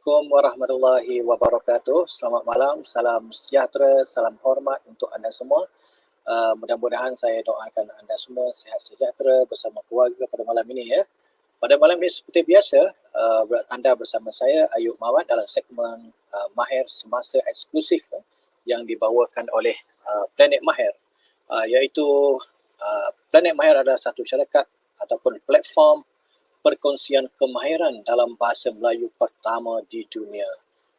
Assalamualaikum warahmatullahi wabarakatuh. Selamat malam, salam sejahtera, salam hormat untuk anda semua. Uh, mudah-mudahan saya doakan anda semua sihat sejahtera bersama keluarga pada malam ini ya. Pada malam ini seperti biasa, uh, anda bersama saya Ayub Mawad dalam segmen uh, Mahir Semasa Eksklusif uh, yang dibawakan oleh uh, Planet Mahir. Uh, iaitu uh, Planet Mahir adalah satu syarikat ataupun platform perkongsian kemahiran dalam bahasa Melayu pertama di dunia.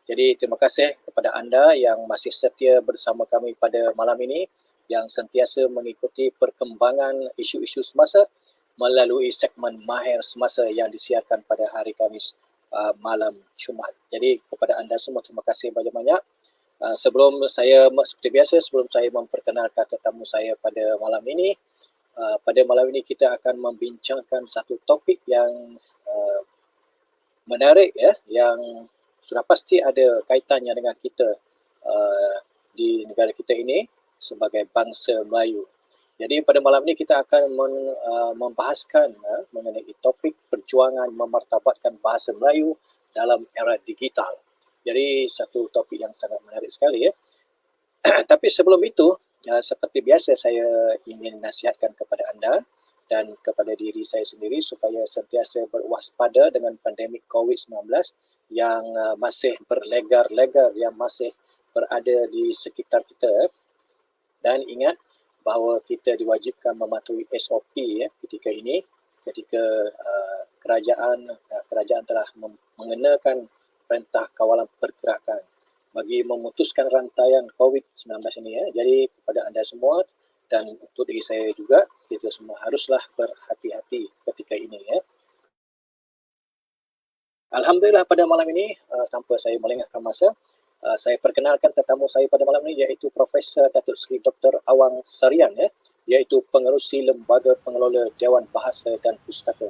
Jadi terima kasih kepada anda yang masih setia bersama kami pada malam ini yang sentiasa mengikuti perkembangan isu-isu semasa melalui segmen Mahir Semasa yang disiarkan pada hari Khamis uh, malam Jumaat. Jadi kepada anda semua terima kasih banyak-banyak. Uh, sebelum saya seperti biasa sebelum saya memperkenalkan tetamu saya pada malam ini, Uh, pada malam ini kita akan membincangkan satu topik yang uh, menarik ya yang sudah pasti ada kaitannya dengan kita uh, di negara kita ini sebagai bangsa Melayu. Jadi pada malam ini kita akan men, uh, membahaskan uh, mengenai topik perjuangan memartabatkan bahasa Melayu dalam era digital. Jadi satu topik yang sangat menarik sekali ya. Tapi sebelum itu uh, seperti biasa saya ingin nasihatkan kepada anda dan kepada diri saya sendiri supaya sentiasa berwaspada dengan pandemik COVID-19 yang uh, masih berlegar-legar yang masih berada di sekitar kita. Dan ingat bahawa kita diwajibkan mematuhi SOP ya ketika ini ketika uh, kerajaan uh, kerajaan telah mengenakan perintah kawalan pergerakan bagi memutuskan rantaian COVID-19 ini ya. Jadi kepada anda semua dan untuk diri saya juga kita semua haruslah berhati-hati ketika ini ya. Alhamdulillah pada malam ini uh, tanpa saya melengahkan masa uh, saya perkenalkan tetamu saya pada malam ini iaitu Profesor Datuk Seri Dr. Awang Sarian ya iaitu pengerusi Lembaga Pengelola Dewan Bahasa dan Pustaka.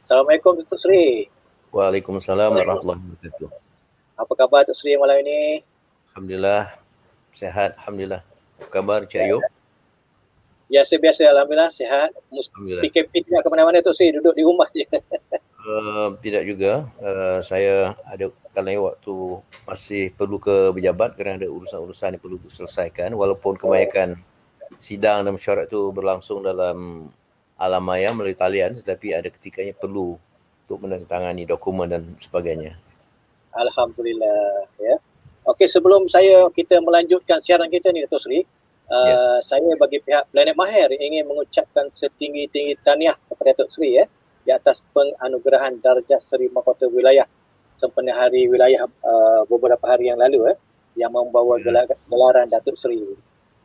Assalamualaikum Datuk Seri. Waalaikumsalam warahmatullahi wabarakatuh. Apa khabar Tok Sri malam ini? Alhamdulillah. Sehat. Alhamdulillah. Apa khabar Cik Ayub? Ya, saya biasa. Alhamdulillah. Sehat. Alhamdulillah. PKP tidak ke mana-mana Tok Sri. Duduk di rumah je. Uh, tidak juga. Uh, saya ada kalau waktu masih perlu ke pejabat kerana ada urusan-urusan yang perlu diselesaikan. Walaupun kebanyakan sidang dan mesyuarat itu berlangsung dalam alam maya melalui talian tetapi ada ketikanya perlu untuk menandatangani dokumen dan sebagainya. Alhamdulillah ya. Okey sebelum saya kita melanjutkan siaran kita ni Datuk Seri, uh, yeah. saya bagi pihak Planet Mahir ingin mengucapkan setinggi-tinggi tahniah kepada Datuk Seri ya di atas penganugerahan darjah Seri Mahkota Wilayah sempena hari wilayah uh, beberapa hari yang lalu eh yang membawa yeah. Hmm. gelaran Datuk Seri.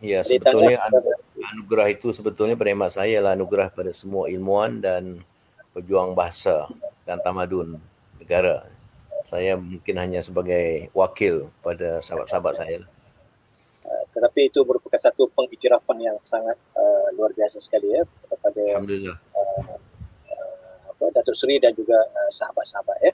Ya, Jadi, sebetulnya anugerah itu sebetulnya pada emak saya lah anugerah pada semua ilmuwan dan pejuang bahasa dan tamadun negara saya mungkin hanya sebagai wakil pada sahabat-sahabat saya. Uh, tetapi itu merupakan satu pengiktirafan yang sangat uh, luar biasa sekali ya kepada Alhamdulillah. Uh, uh, apa, Datuk Seri dan juga uh, sahabat-sahabat ya.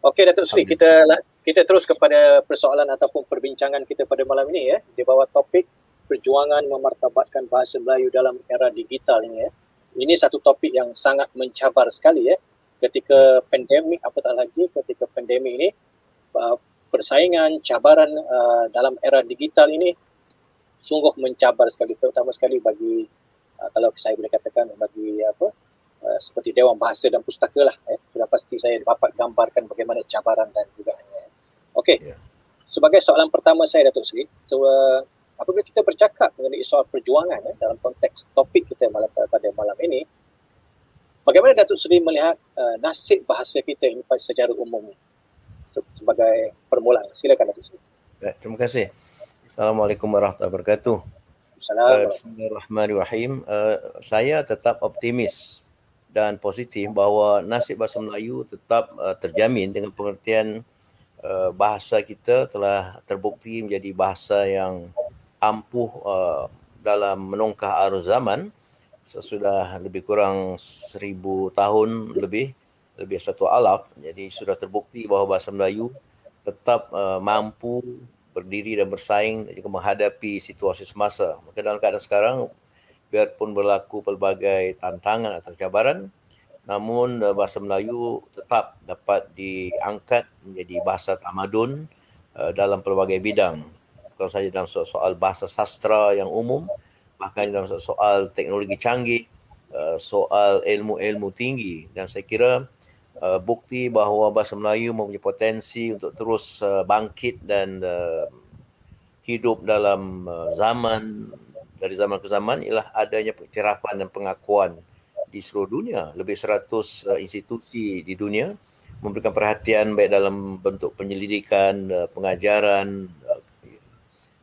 Okey Datuk Seri, kita kita terus kepada persoalan ataupun perbincangan kita pada malam ini ya di bawah topik perjuangan memartabatkan bahasa Melayu dalam era digital ini ya. Ini satu topik yang sangat mencabar sekali ya ketika pandemik apatah lagi ketika pandemik ini uh, persaingan cabaran uh, dalam era digital ini sungguh mencabar sekali terutama sekali bagi uh, kalau saya boleh katakan bagi apa uh, seperti Dewan Bahasa dan Pustaka lah eh. sudah pasti saya dapat gambarkan bagaimana cabaran dan juga hanya okey yeah. sebagai soalan pertama saya Datuk Seri so, uh, apabila kita bercakap mengenai soal perjuangan eh, dalam konteks topik kita malam, pada malam ini Bagaimana Datuk Seri melihat uh, nasib bahasa kita ini secara umum sebagai permulaan? Silakan Datuk Seri. Baik, terima kasih. Assalamualaikum warahmatullahi wabarakatuh. Assalamualaikum. Bismillahirrahmanirrahim. Uh, saya tetap optimis dan positif bahawa nasib bahasa Melayu tetap uh, terjamin dengan pengertian uh, bahasa kita telah terbukti menjadi bahasa yang ampuh uh, dalam menongkah arus zaman sesudah lebih kurang seribu tahun lebih lebih satu alaf jadi sudah terbukti bahawa bahasa Melayu tetap uh, mampu berdiri dan bersaing juga menghadapi situasi semasa maka dalam keadaan sekarang biarpun berlaku pelbagai tantangan atau cabaran namun uh, bahasa Melayu tetap dapat diangkat menjadi bahasa tamadun uh, dalam pelbagai bidang. Kalau saja dalam soal bahasa sastra yang umum, bahkan dalam soal teknologi canggih, uh, soal ilmu-ilmu tinggi. Dan saya kira uh, bukti bahawa bahasa Melayu mempunyai potensi untuk terus uh, bangkit dan hidup dalam zaman dari zaman ke zaman ialah adanya pengiktirafan dan pengakuan di seluruh dunia. Lebih 100 uh, institusi di dunia memberikan perhatian baik dalam bentuk penyelidikan pengajaran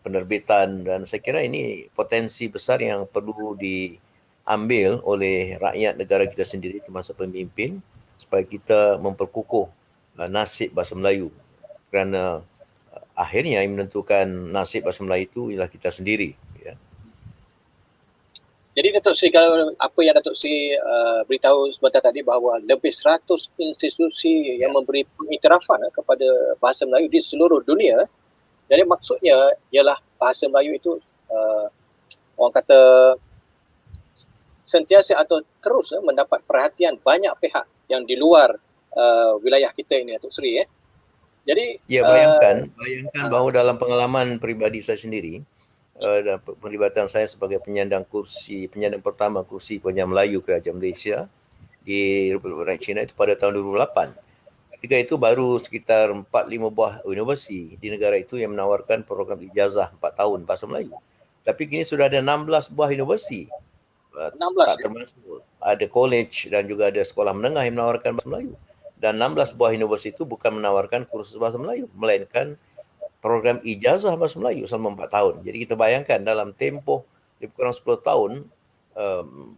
penerbitan dan saya kira ini potensi besar yang perlu diambil oleh rakyat negara kita sendiri termasuk pemimpin supaya kita memperkukuh uh, nasib bahasa Melayu kerana uh, akhirnya yang menentukan nasib bahasa Melayu itu ialah kita sendiri jadi Datuk Seri kalau apa yang Datuk Seri uh, beritahu sebentar tadi bahawa lebih 100 institusi yang memberi pengiktirafan uh, kepada bahasa Melayu di seluruh dunia. Jadi maksudnya ialah bahasa Melayu itu uh, orang kata sentiasa atau terus uh, mendapat perhatian banyak pihak yang di luar uh, wilayah kita ini Datuk Seri eh. Jadi ya bayangkan uh, bayangkan bahawa dalam pengalaman peribadi saya sendiri uh, dan perlibatan saya sebagai penyandang kursi penyandang pertama kursi penyandang Melayu Kerajaan Malaysia di Republik China itu pada tahun 2008. Ketika itu baru sekitar 4 5 buah universiti di negara itu yang menawarkan program ijazah 4 tahun bahasa Melayu. Tapi kini sudah ada 16 buah universiti. 16 tak ya? termasuk ada college dan juga ada sekolah menengah yang menawarkan bahasa Melayu. Dan 16 buah universiti itu bukan menawarkan kursus bahasa Melayu melainkan program ijazah bahasa Melayu selama 4 tahun. Jadi kita bayangkan dalam tempoh lebih kurang 10 tahun um,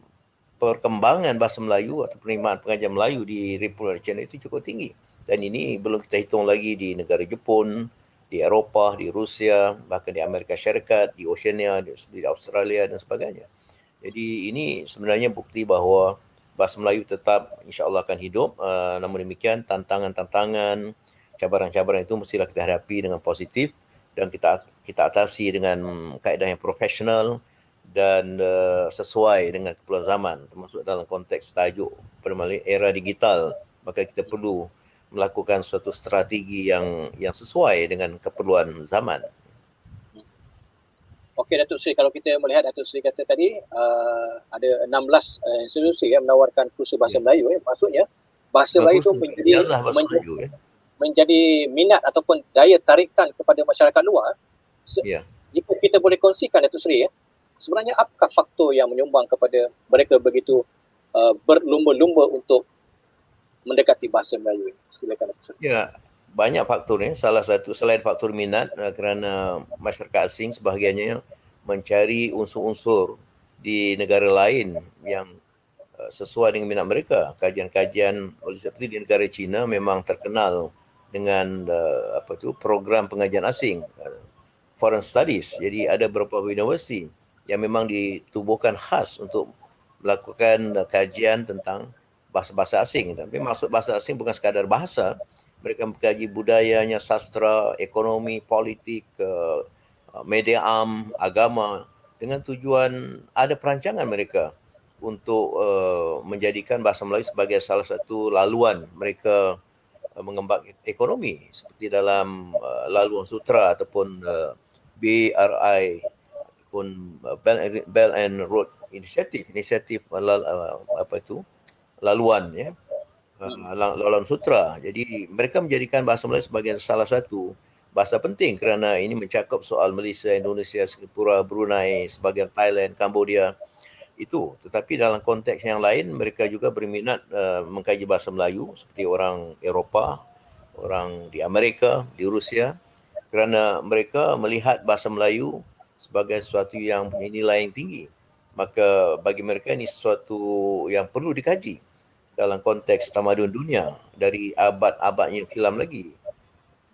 perkembangan bahasa Melayu atau penerimaan pengajian Melayu di Republik China itu cukup tinggi. Dan ini belum kita hitung lagi di negara Jepun, di Eropah, di Rusia, bahkan di Amerika Syarikat, di Oceania, di, Australia dan sebagainya. Jadi ini sebenarnya bukti bahawa bahasa Melayu tetap insya-Allah akan hidup. Uh, namun demikian tantangan-tantangan cabaran-cabaran itu mestilah kita hadapi dengan positif dan kita kita atasi dengan kaedah yang profesional dan uh, sesuai dengan keperluan zaman termasuk dalam konteks tajuk era digital maka kita perlu melakukan suatu strategi yang yang sesuai dengan keperluan zaman. Okey Datuk Sri kalau kita melihat Datuk Sri kata tadi uh, ada 16 uh, institusi yang menawarkan kursus bahasa yeah. Melayu eh maksudnya bahasa Melayu itu menjadi menjadi, ya menjadi minat ataupun daya tarikan kepada masyarakat luar yeah. jika kita boleh kongsikan Datuk Seri ya, sebenarnya apakah faktor yang menyumbang kepada mereka begitu uh, berlumba-lumba untuk mendekati bahasa Melayu. Ini silakan ya banyak faktor ya salah satu selain faktor minat uh, kerana masyarakat asing sebahagiannya mencari unsur-unsur di negara lain yang uh, sesuai dengan minat mereka. Kajian-kajian oleh seperti di negara China memang terkenal dengan apa tu program pengajian asing foreign studies. Jadi ada beberapa universiti yang memang ditubuhkan khas untuk melakukan kajian tentang bahasa-bahasa asing. Tapi maksud bahasa asing bukan sekadar bahasa. Mereka mengkaji budayanya sastra ekonomi politik uh media am agama dengan tujuan ada perancangan mereka untuk uh, menjadikan bahasa Melayu sebagai salah satu laluan mereka Uh, mengembangkan ekonomi. Seperti dalam uh, laluan sutra ataupun uh, BRI ataupun uh, Bell, Bell and Road Initiative. Inisiatif uh, apa itu laluan ya. Uh, laluan sutra. Jadi mereka menjadikan bahasa Melayu sebagai salah satu bahasa penting kerana ini mencakup soal Malaysia, Indonesia, Singapura, Brunei, sebagian Thailand, Cambodia itu. Tetapi dalam konteks yang lain mereka juga berminat uh, mengkaji bahasa Melayu seperti orang Eropah, orang di Amerika, di Rusia. Kerana mereka melihat bahasa Melayu sebagai sesuatu yang punya nilai yang tinggi. Maka bagi mereka ini sesuatu yang perlu dikaji dalam konteks tamadun dunia dari abad-abad yang silam lagi.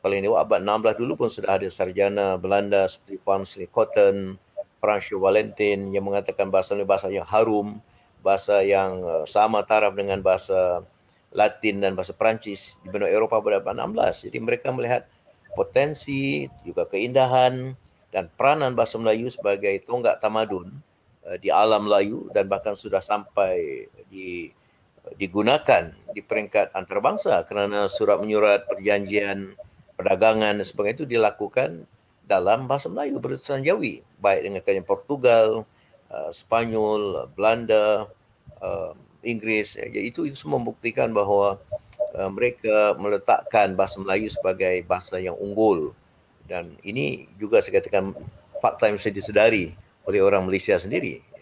Paling ini abad 16 dulu pun sudah ada sarjana Belanda seperti Pamsley Cotton, Francois Valentin yang mengatakan bahasa bahasa yang harum, bahasa yang uh, sama taraf dengan bahasa Latin dan bahasa Perancis di benua Eropah pada abad 16. Jadi mereka melihat potensi, juga keindahan dan peranan bahasa Melayu sebagai tonggak tamadun uh, di alam Melayu dan bahkan sudah sampai di digunakan di peringkat antarabangsa kerana surat menyurat perjanjian perdagangan dan sebagainya itu dilakukan dalam bahasa Melayu bertulisan Jawi. Baik dengan kerajaan Portugal, uh, Spanyol, Belanda, uh, Inggeris. Ya, itu itu semua membuktikan bahawa uh, mereka meletakkan bahasa Melayu sebagai bahasa yang unggul. Dan ini juga saya katakan fakta yang bisa disedari oleh orang Malaysia sendiri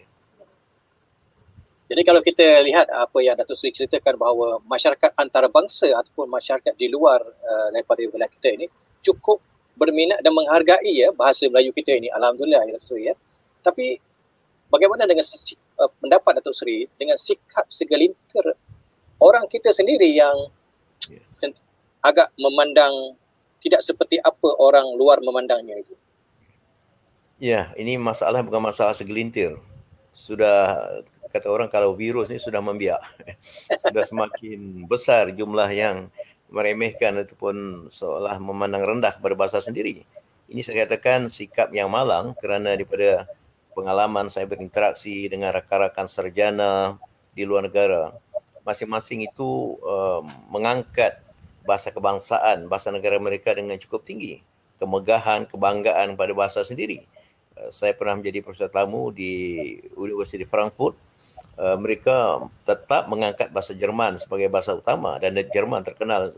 jadi kalau kita lihat apa yang Datuk Seri ceritakan bahawa masyarakat antarabangsa ataupun masyarakat di luar uh, daripada wilayah kita ini cukup berminat dan menghargai ya bahasa Melayu kita ini alhamdulillah ya Datuk Seri ya. Tapi bagaimana dengan uh, pendapat Datuk Seri dengan sikap segelintir orang kita sendiri yang yeah. agak memandang tidak seperti apa orang luar memandangnya itu. Ya, ini masalah bukan masalah segelintir. Sudah kata orang kalau virus ni sudah membiak. sudah semakin besar jumlah yang meremehkan ataupun seolah memandang rendah kepada bahasa sendiri. Ini saya katakan sikap yang malang kerana daripada pengalaman saya berinteraksi dengan rakan-rakan sarjana di luar negara. Masing-masing itu uh, mengangkat bahasa kebangsaan, bahasa negara mereka dengan cukup tinggi. Kemegahan, kebanggaan pada bahasa sendiri. Uh, saya pernah menjadi profesor tamu di Universiti Frankfurt uh, mereka tetap mengangkat bahasa Jerman sebagai bahasa utama dan Jerman terkenal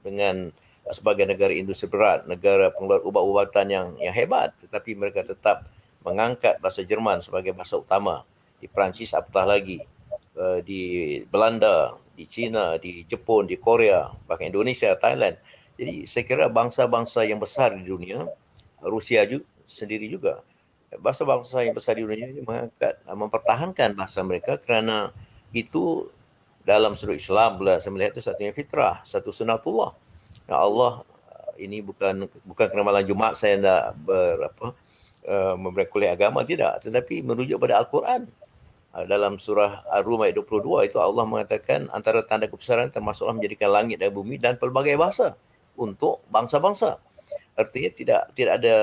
dengan sebagai negara industri berat, negara pengeluar ubat-ubatan yang yang hebat tetapi mereka tetap mengangkat bahasa Jerman sebagai bahasa utama di Perancis apatah lagi uh, di Belanda, di China, di Jepun, di Korea, bahkan Indonesia, Thailand. Jadi saya kira bangsa-bangsa yang besar di dunia, Rusia juga sendiri juga bangsa-bangsa yang besar di dunia ini mengangkat uh, mempertahankan bahasa mereka kerana itu dalam sudut Islam pula saya melihat itu satunya fitrah, satu sunatullah. Ya Allah uh, ini bukan bukan kerana malam Jumaat saya nak ber apa uh, memberi kuliah agama tidak tetapi merujuk pada Al-Quran. Uh, dalam surah Ar-Rum ayat 22 itu Allah mengatakan antara tanda kebesaran termasuklah menjadikan langit dan bumi dan pelbagai bahasa untuk bangsa-bangsa. Artinya tidak tidak ada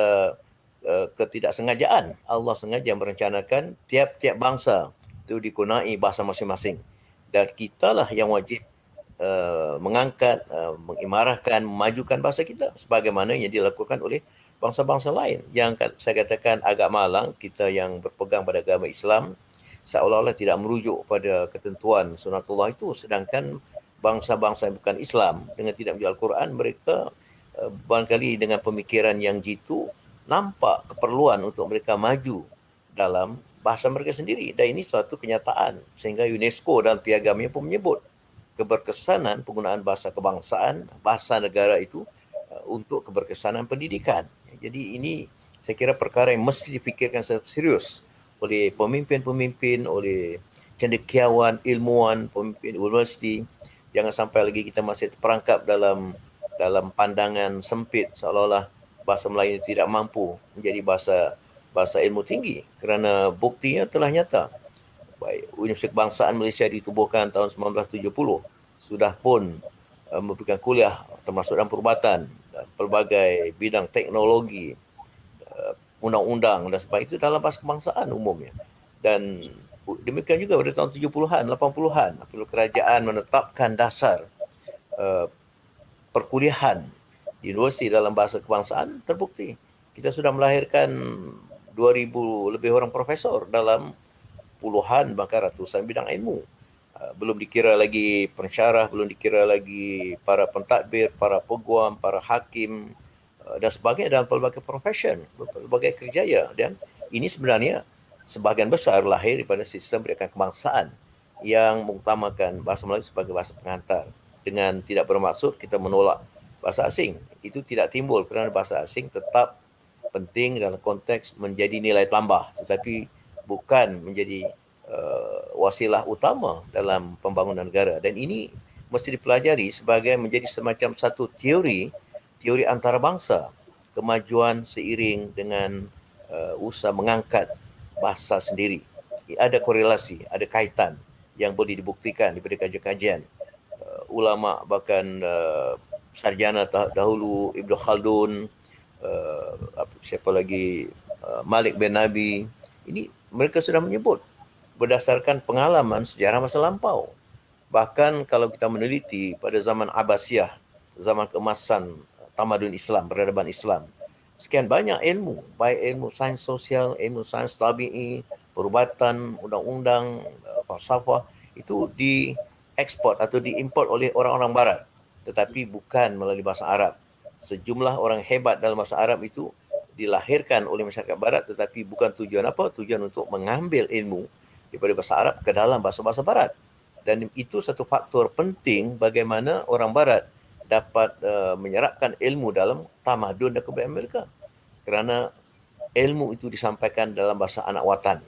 Eh, ketidaksengajaan. Allah sengaja merencanakan tiap-tiap bangsa itu dikunai bahasa masing-masing. Dan kitalah yang wajib uh, mengangkat, uh, mengimarahkan, memajukan bahasa kita sebagaimana yang dilakukan oleh bangsa-bangsa lain. Yang saya katakan agak malang, kita yang berpegang pada agama Islam seolah-olah tidak merujuk pada ketentuan sunatullah itu sedangkan bangsa-bangsa yang bukan Islam dengan tidak menjual Quran mereka uh, barangkali dengan pemikiran yang jitu nampak keperluan untuk mereka maju dalam bahasa mereka sendiri dan ini suatu kenyataan sehingga UNESCO dan piagamnya pun menyebut keberkesanan penggunaan bahasa kebangsaan bahasa negara itu uh, untuk keberkesanan pendidikan. Jadi ini saya kira perkara yang mesti dipikirkan secara serius oleh pemimpin-pemimpin, oleh cendekiawan, ilmuwan, pemimpin universiti. Jangan sampai lagi kita masih terperangkap dalam dalam pandangan sempit seolah-olah bahasa Melayu tidak mampu menjadi bahasa bahasa ilmu tinggi kerana buktinya telah nyata. Baik, Universiti Kebangsaan Malaysia ditubuhkan tahun 1970 sudah pun uh, memberikan kuliah termasuk dalam perubatan dan pelbagai bidang teknologi uh, undang-undang dan sebagainya itu dalam bahasa kebangsaan umumnya. Dan demikian juga pada tahun 70-an, 80-an apabila kerajaan menetapkan dasar uh, perkuliahan universiti dalam bahasa kebangsaan terbukti. Kita sudah melahirkan 2000 lebih orang profesor dalam puluhan bahkan ratusan bidang ilmu. Ah, belum dikira lagi pensyarah, belum dikira lagi para pentadbir, para peguam, para hakim ah, dan sebagainya dalam pelbagai profession, pelbagai kerjaya dan ini sebenarnya sebahagian besar lahir daripada sistem pendidikan kebangsaan yang mengutamakan bahasa Melayu sebagai bahasa pengantar dengan tidak bermaksud kita menolak bahasa asing. Itu tidak timbul kerana bahasa asing tetap penting dalam konteks menjadi nilai tambah tetapi bukan menjadi uh, wasilah utama dalam pembangunan negara. Dan ini mesti dipelajari sebagai menjadi semacam satu teori teori antarabangsa kemajuan seiring dengan uh, usaha mengangkat bahasa sendiri. Ada korelasi ada kaitan yang boleh dibuktikan daripada kajian-kajian. Uh, ulama bahkan uh, sarjana dahulu Ibnu Khaldun uh, siapa lagi uh, Malik bin Nabi. Ini mereka sudah menyebut berdasarkan pengalaman sejarah masa lampau. Bahkan kalau kita meneliti pada zaman Abbasiyah, zaman keemasan tamadun Islam, peradaban Islam, sekian banyak ilmu, baik ilmu sains sosial, ilmu sains tabi'i, perubatan, undang-undang, falsafah, itu diekspor atau diimport oleh orang-orang barat tetapi bukan melalui bahasa Arab. Sejumlah orang hebat dalam bahasa Arab itu dilahirkan oleh masyarakat barat tetapi bukan tujuan apa? Tujuan untuk mengambil ilmu daripada bahasa Arab ke dalam bahasa-bahasa barat. Dan itu satu faktor penting bagaimana orang barat dapat uh, menyerapkan ilmu dalam tamadun dan kebudayaan mereka. Kerana ilmu itu disampaikan dalam bahasa anak watan.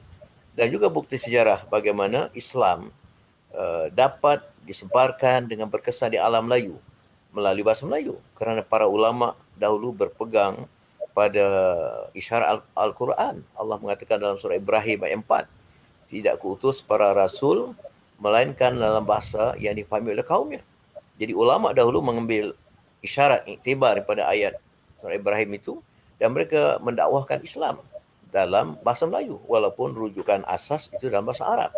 Dan juga bukti sejarah bagaimana Islam uh, dapat disebarkan dengan berkesan di alam Melayu melalui bahasa Melayu kerana para ulama dahulu berpegang pada isyarat Al-Quran. Allah mengatakan dalam surah Ibrahim ayat 4, tidak kuutus para rasul melainkan dalam bahasa yang dipahami oleh kaumnya. Jadi ulama dahulu mengambil isyarat iktibar daripada ayat surah Ibrahim itu dan mereka mendakwahkan Islam dalam bahasa Melayu walaupun rujukan asas itu dalam bahasa Arab.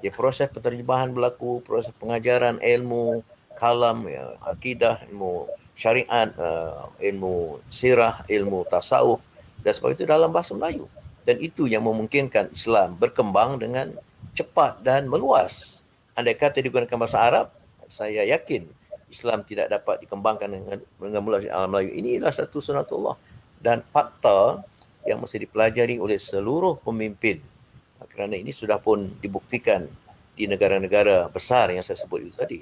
Jadi proses penterjemahan berlaku, proses pengajaran ilmu, kalam, ya, akidah, ilmu syariat, uh, ilmu sirah, ilmu tasawuf dan sebagainya itu dalam bahasa Melayu. Dan itu yang memungkinkan Islam berkembang dengan cepat dan meluas. Andai kata digunakan bahasa Arab, saya yakin Islam tidak dapat dikembangkan dengan dengan meluas alam Melayu. Ini adalah satu sunatullah dan fakta yang mesti dipelajari oleh seluruh pemimpin. Kerana ini sudah pun dibuktikan di negara-negara besar yang saya sebut itu tadi.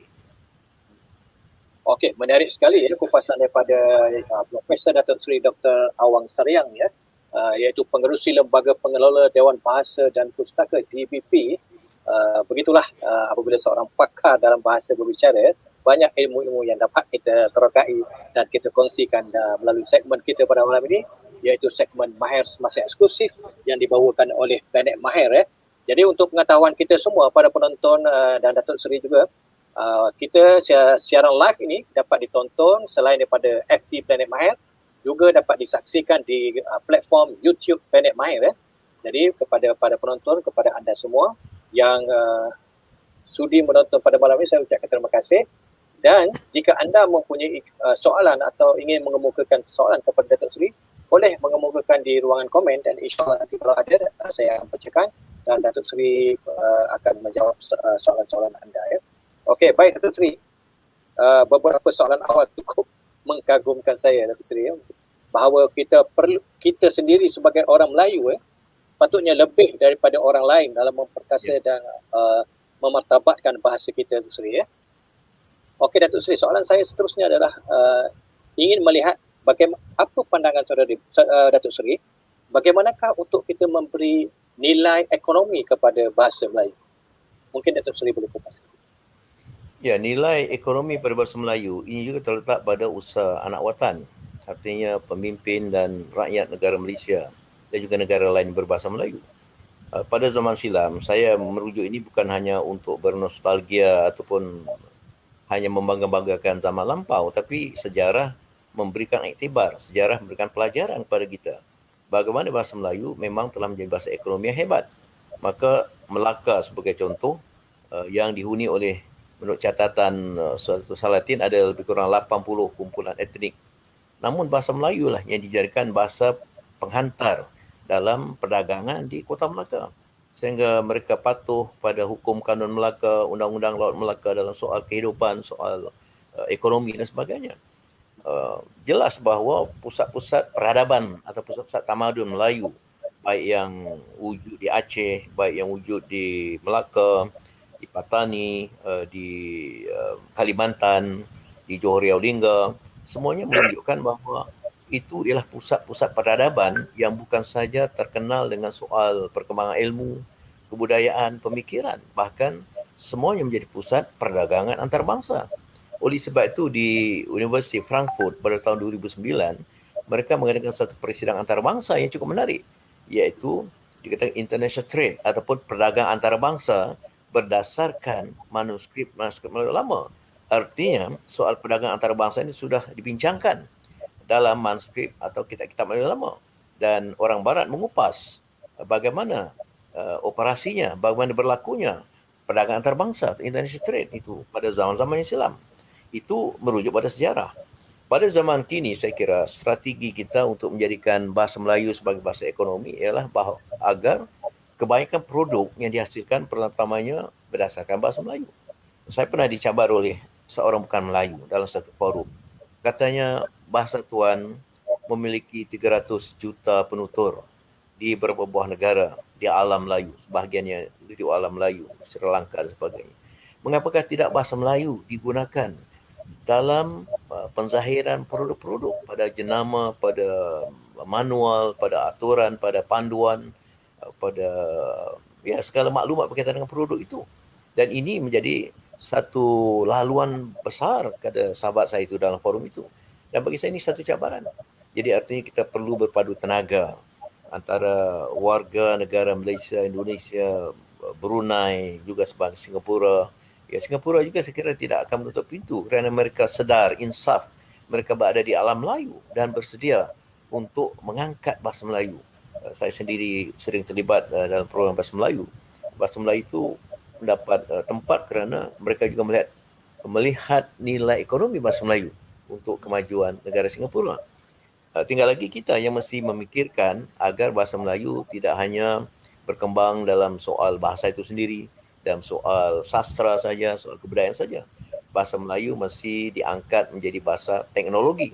Okey, menarik sekali ya kupasan daripada uh, Profesor Datuk Seri Dr. Awang Sariang ya, uh, iaitu pengerusi Lembaga Pengelola Dewan Bahasa dan Pustaka DBP. Uh, begitulah uh, apabila seorang pakar dalam bahasa berbicara, banyak ilmu-ilmu yang dapat kita terokai dan kita kongsikan uh, melalui segmen kita pada malam ini iaitu segmen Mahir Semasa Eksklusif yang dibawakan oleh Planet Mahir ya. Jadi untuk pengetahuan kita semua para penonton uh, dan Datuk Seri juga, uh, kita siaran live ini dapat ditonton selain daripada FB Planet Mahir juga dapat disaksikan di uh, platform YouTube Planet Mahir ya. Jadi kepada para penonton, kepada anda semua yang uh, sudi menonton pada malam ini saya ucapkan terima kasih. Dan jika anda mempunyai uh, soalan atau ingin mengemukakan soalan kepada Datuk Seri, boleh mengemukakan di ruangan komen dan insyaAllah nanti kalau ada saya akan bacakan dan Datuk Seri uh, akan menjawab soalan-soalan anda ya. Okey, baik Datuk Seri. Uh, beberapa soalan awal cukup mengagumkan saya Datuk Seri ya. bahawa kita perlu kita sendiri sebagai orang Melayu eh, patutnya lebih daripada orang lain dalam memperkasa yeah. dan uh, memartabatkan bahasa kita Datuk Seri ya. Okey Datuk Seri, soalan saya seterusnya adalah uh, ingin melihat bagaimana apa pandangan saudara uh, Datuk Seri bagaimanakah untuk kita memberi nilai ekonomi kepada bahasa Melayu. Mungkin Datuk Seri boleh kupas. Ya, nilai ekonomi pada bahasa Melayu ini juga terletak pada usaha anak watan. Artinya pemimpin dan rakyat negara Malaysia dan juga negara lain berbahasa Melayu. Uh, pada zaman silam, saya merujuk ini bukan hanya untuk bernostalgia ataupun hanya membangga-banggakan zaman lampau, tapi sejarah memberikan iktibar, sejarah memberikan pelajaran kepada kita. Bagaimana bahasa Melayu memang telah menjadi bahasa ekonomi yang hebat. Maka Melaka sebagai contoh uh, yang dihuni oleh menurut catatan uh, Salatin ada lebih kurang 80 kumpulan etnik. Namun bahasa Melayu lah yang dijadikan bahasa penghantar dalam perdagangan di Kota Melaka. Sehingga mereka patuh pada hukum kanun Melaka, undang-undang laut Melaka dalam soal kehidupan, soal uh, ekonomi dan sebagainya. Uh, jelas bahawa pusat-pusat peradaban atau pusat-pusat tamadun Melayu baik yang wujud di Aceh, baik yang wujud di Melaka, di Patani, uh, di uh, Kalimantan, di Johor Riau Lingga, semuanya menunjukkan bahawa itu ialah pusat-pusat peradaban yang bukan saja terkenal dengan soal perkembangan ilmu, kebudayaan, pemikiran, bahkan semuanya menjadi pusat perdagangan antarabangsa. Oleh sebab itu di Universiti Frankfurt pada tahun 2009, mereka mengadakan satu persidangan antarabangsa yang cukup menarik, iaitu dikatakan international trade ataupun perdagangan antarabangsa berdasarkan manuskrip manuskrip Melayu lama. Artinya soal perdagangan antarabangsa ini sudah dibincangkan dalam manuskrip atau kitab-kitab Melayu lama dan orang barat mengupas bagaimana uh, operasinya, bagaimana berlakunya perdagangan antarabangsa, international trade itu pada zaman-zaman yang silam. Itu merujuk pada sejarah. Pada zaman kini saya kira strategi kita untuk menjadikan bahasa Melayu sebagai bahasa ekonomi ialah bahawa agar kebanyakan produk yang dihasilkan pertamanya berdasarkan bahasa Melayu. Saya pernah dicabar oleh seorang bukan Melayu dalam satu forum. Katanya bahasa tuan memiliki 300 juta penutur di beberapa buah negara di alam Melayu, sebahagiannya di alam Melayu, Sri Lanka dan sebagainya. Mengapakah tidak bahasa Melayu digunakan dalam uh, penzahiran produk-produk pada jenama, pada manual, pada aturan, pada panduan, pada ya segala maklumat berkaitan dengan produk itu. Dan ini menjadi satu laluan besar kepada sahabat saya itu dalam forum itu. Dan bagi saya ini satu cabaran. Jadi artinya kita perlu berpadu tenaga antara warga negara Malaysia, Indonesia, Brunei, juga sebagai Singapura. Ya, Singapura juga saya kira tidak akan menutup pintu kerana mereka sedar, insaf, mereka berada di alam Melayu dan bersedia untuk mengangkat bahasa Melayu. Saya sendiri sering terlibat uh, dalam program bahasa Melayu. Bahasa Melayu itu mendapat uh, tempat kerana mereka juga melihat melihat nilai ekonomi bahasa Melayu untuk kemajuan negara Singapura. Uh, tinggal lagi kita yang mesti memikirkan agar bahasa Melayu tidak hanya berkembang dalam soal bahasa itu sendiri, dalam soal sastra saja, soal kebudayaan saja. Bahasa Melayu mesti diangkat menjadi bahasa teknologi.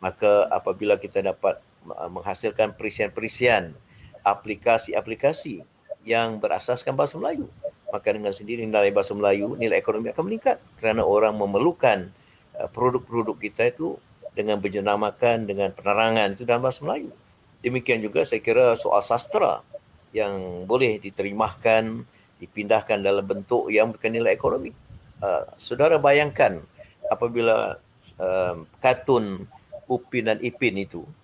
Maka apabila kita dapat menghasilkan perisian-perisian aplikasi-aplikasi yang berasaskan bahasa Melayu, maka dengan sendiri nilai bahasa Melayu, nilai ekonomi akan meningkat kerana orang memerlukan uh, produk-produk kita itu dengan berjenamakan dengan penerangan itu dalam bahasa Melayu. Demikian juga saya kira soal sastra yang boleh diterimahkan, dipindahkan dalam bentuk yang berkenilai ekonomi. Uh, saudara bayangkan apabila uh, kartun Upin dan Ipin itu, uh,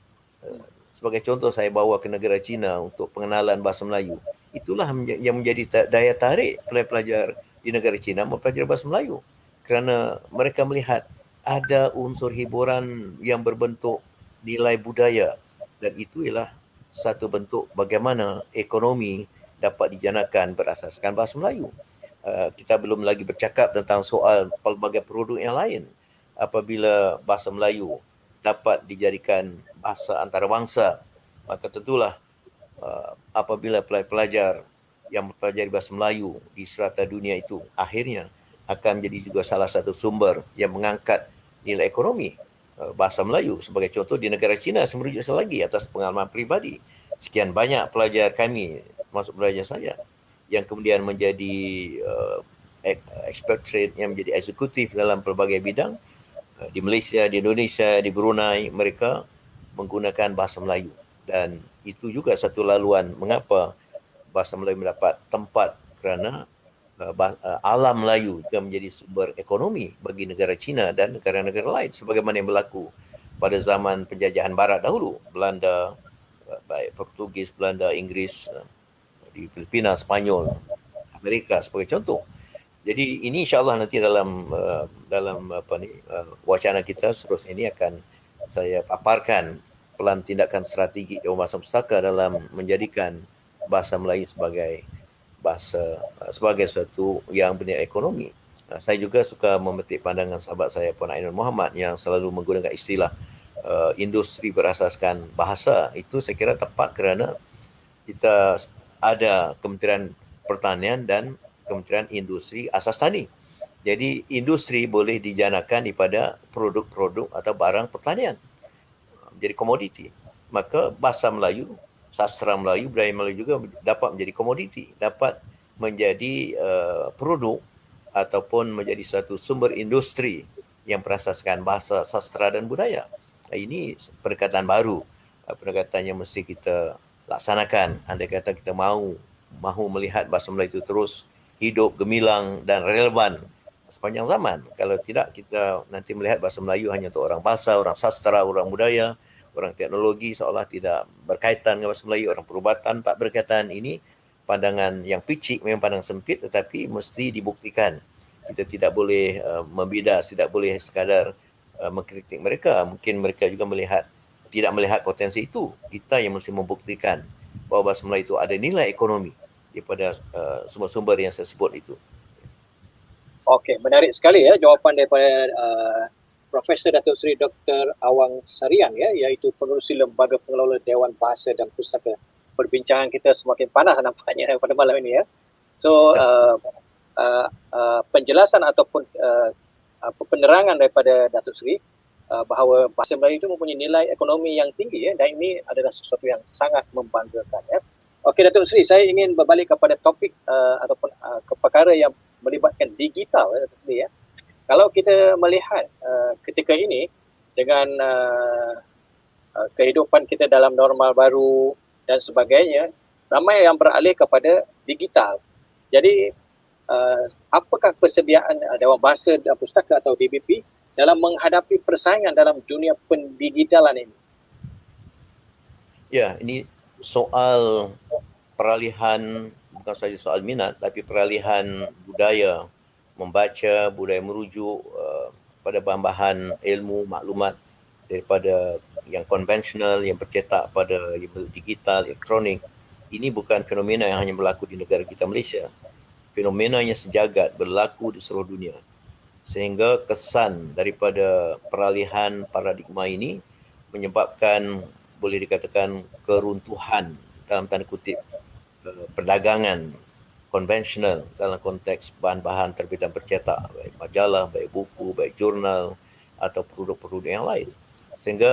sebagai contoh saya bawa ke negara China untuk pengenalan bahasa Melayu, itulah yang menjadi daya tarik pelajar-pelajar di negara China mempelajari bahasa Melayu. Kerana mereka melihat ada unsur hiburan yang berbentuk nilai budaya dan itu ialah satu bentuk bagaimana ekonomi dapat dijanakan berasaskan bahasa Melayu. Uh, kita belum lagi bercakap tentang soal pelbagai produk yang lain apabila bahasa Melayu dapat dijadikan bahasa antarabangsa maka tentulah uh, apabila pelajar yang mempelajari bahasa Melayu di serata dunia itu akhirnya akan menjadi juga salah satu sumber yang mengangkat nilai ekonomi uh, bahasa Melayu. Sebagai contoh di negara China semerujuk selagi atas pengalaman pribadi sekian banyak pelajar kami termasuk pelajar saya yang kemudian menjadi uh, expatriate yang menjadi eksekutif dalam pelbagai bidang uh, di Malaysia, di Indonesia, di Brunei mereka menggunakan bahasa Melayu dan itu juga satu laluan mengapa bahasa Melayu mendapat tempat kerana Uh, uh, alam Melayu juga menjadi sumber ekonomi bagi negara China dan negara-negara lain sebagaimana yang berlaku pada zaman penjajahan barat dahulu Belanda uh, baik Portugis, Belanda, Inggeris di Filipina, Spanyol, Amerika sebagai contoh. Jadi ini insya-Allah nanti dalam dalam apa ni wacana kita seterusnya ini akan saya paparkan pelan tindakan strategi Dewan Bahasa Pustaka dalam menjadikan bahasa Melayu sebagai bahasa uh, sebagai sesuatu yang bernilai ekonomi. Uh, saya juga suka memetik pandangan sahabat saya Puan Ainul Muhammad yang selalu menggunakan istilah uh, industri berasaskan bahasa. Itu saya kira tepat kerana kita ada Kementerian Pertanian dan Kementerian Industri Asas Tani. Jadi industri boleh dijanakan daripada produk-produk atau barang pertanian. Jadi komoditi. Maka bahasa Melayu sastra Melayu, budaya Melayu juga dapat menjadi komoditi, dapat menjadi uh, produk ataupun menjadi satu sumber industri yang berasaskan bahasa sastra dan budaya. Ini pendekatan baru, uh, pendekatan yang mesti kita laksanakan. Andai kata kita mahu mahu melihat bahasa Melayu itu terus hidup, gemilang dan relevan sepanjang zaman. Kalau tidak kita nanti melihat bahasa Melayu hanya untuk orang bahasa, orang sastra, orang budaya, orang teknologi seolah tidak berkaitan dengan bahasa Melayu, orang perubatan tak berkaitan ini pandangan yang picik memang pandang sempit tetapi mesti dibuktikan. Kita tidak boleh uh, membidas, tidak boleh sekadar uh, mengkritik mereka. Mungkin mereka juga melihat tidak melihat potensi itu. Kita yang mesti membuktikan bahawa bahasa Melayu itu ada nilai ekonomi daripada uh, sumber-sumber yang saya sebut itu. Okey, menarik sekali ya jawapan daripada uh, Profesor Datuk Seri Dr. Awang Sarian ya iaitu pengurusi lembaga pengelola Dewan Bahasa dan Pustaka. Perbincangan kita semakin panas nampaknya pada malam ini ya. So uh, uh, uh, penjelasan ataupun uh, penerangan daripada Datuk Seri uh, bahawa bahasa Melayu itu mempunyai nilai ekonomi yang tinggi ya dan ini adalah sesuatu yang sangat membanggakan ya. Okey Datuk Seri, saya ingin berbalik kepada topik uh, ataupun uh, ke perkara yang melibatkan digital Datuk Seri ya. Kalau kita melihat uh, ketika ini dengan uh, uh, kehidupan kita dalam normal baru dan sebagainya, ramai yang beralih kepada digital. Jadi uh, apakah persediaan uh, Dewan Bahasa dan Pustaka atau DBP dalam menghadapi persaingan dalam dunia pendigitalan ini? Ya, ini soal peralihan bukan saja soal minat tapi peralihan budaya membaca budaya merujuk uh, pada bahan-bahan ilmu maklumat daripada yang konvensional yang bercetak pada digital elektronik. Ini bukan fenomena yang hanya berlaku di negara kita Malaysia. Fenomena yang sejagat berlaku di seluruh dunia. Sehingga kesan daripada peralihan paradigma ini menyebabkan boleh dikatakan keruntuhan dalam tanda kutip perdagangan konvensional dalam konteks bahan-bahan terbitan bercetak baik majalah, baik buku, baik jurnal atau produk-produk yang lain. Sehingga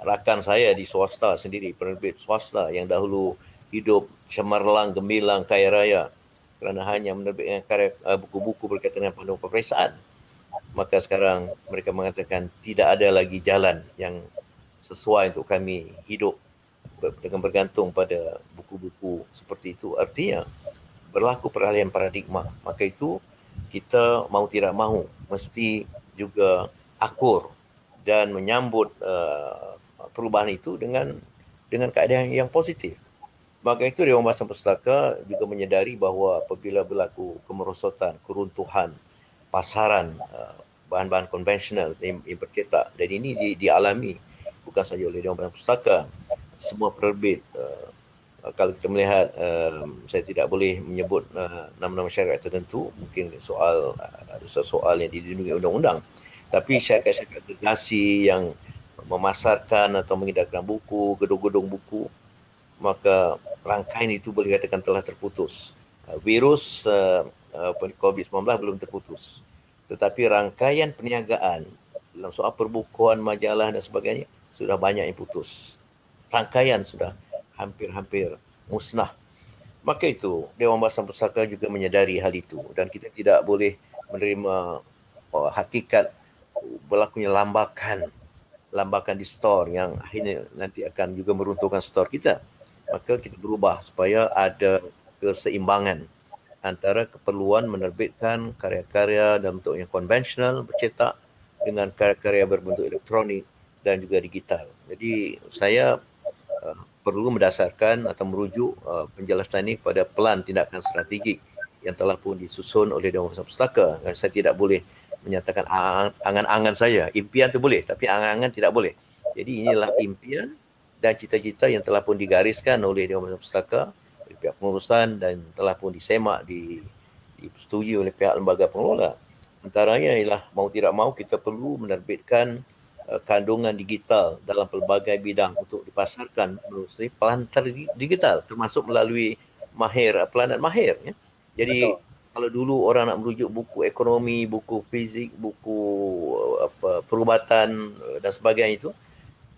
rakan saya di swasta sendiri, penerbit swasta yang dahulu hidup cemerlang, gemilang, kaya raya kerana hanya menerbitkan karya eh, buku-buku berkaitan dengan panduan peperiksaan maka sekarang mereka mengatakan tidak ada lagi jalan yang sesuai untuk kami hidup dengan bergantung pada buku-buku seperti itu artinya berlaku peralihan paradigma. Maka itu kita mau tidak mahu mesti juga akur dan menyambut uh, perubahan itu dengan dengan keadaan yang positif. Maka itu Dewan Bahasa Pustaka juga menyedari bahawa apabila berlaku kemerosotan keruntuhan pasaran uh, bahan-bahan konvensional yang, bercetak dan ini di, dialami bukan saja oleh Dewan Bahasa Pustaka semua penerbit. Uh, kalau kita melihat uh, saya tidak boleh menyebut uh, nama-nama syarikat tertentu. Mungkin soal ada uh, soal yang dilindungi undang-undang. Tapi syarikat-syarikat gergasi yang memasarkan atau mengedarkan buku gedung-gedung buku maka rangkaian itu boleh katakan telah terputus. Uh, virus uh, COVID-19 belum terputus. Tetapi rangkaian perniagaan dalam soal perbukuan majalah dan sebagainya sudah banyak yang putus rangkaian sudah hampir-hampir musnah. Maka itu Dewan Bahasa Pusaka juga menyadari hal itu dan kita tidak boleh menerima oh, hakikat berlakunya lambakan lambakan di store yang akhirnya nanti akan juga meruntuhkan store kita. Maka kita berubah supaya ada keseimbangan antara keperluan menerbitkan karya-karya dalam bentuk yang konvensional bercetak dengan karya-karya berbentuk elektronik dan juga digital. Jadi saya perlu mendasarkan atau merujuk uh, penjelasan ini pada pelan tindakan strategik yang telah pun disusun oleh Dewan Besar Pustaka. Dan saya tidak boleh menyatakan angan-angan saya. Impian itu boleh tapi angan-angan tidak boleh. Jadi inilah impian dan cita-cita yang telah pun digariskan oleh Dewan Besar Pustaka oleh pihak pengurusan dan telah pun disemak di disetujui oleh pihak lembaga pengelola. Antaranya ialah mau tidak mau kita perlu menerbitkan kandungan digital dalam pelbagai bidang untuk dipasarkan melalui pelantar digital termasuk melalui mahir uh, pelanat mahir ya. Jadi Betul. kalau dulu orang nak merujuk buku ekonomi, buku fizik, buku uh, apa perubatan dan sebagainya itu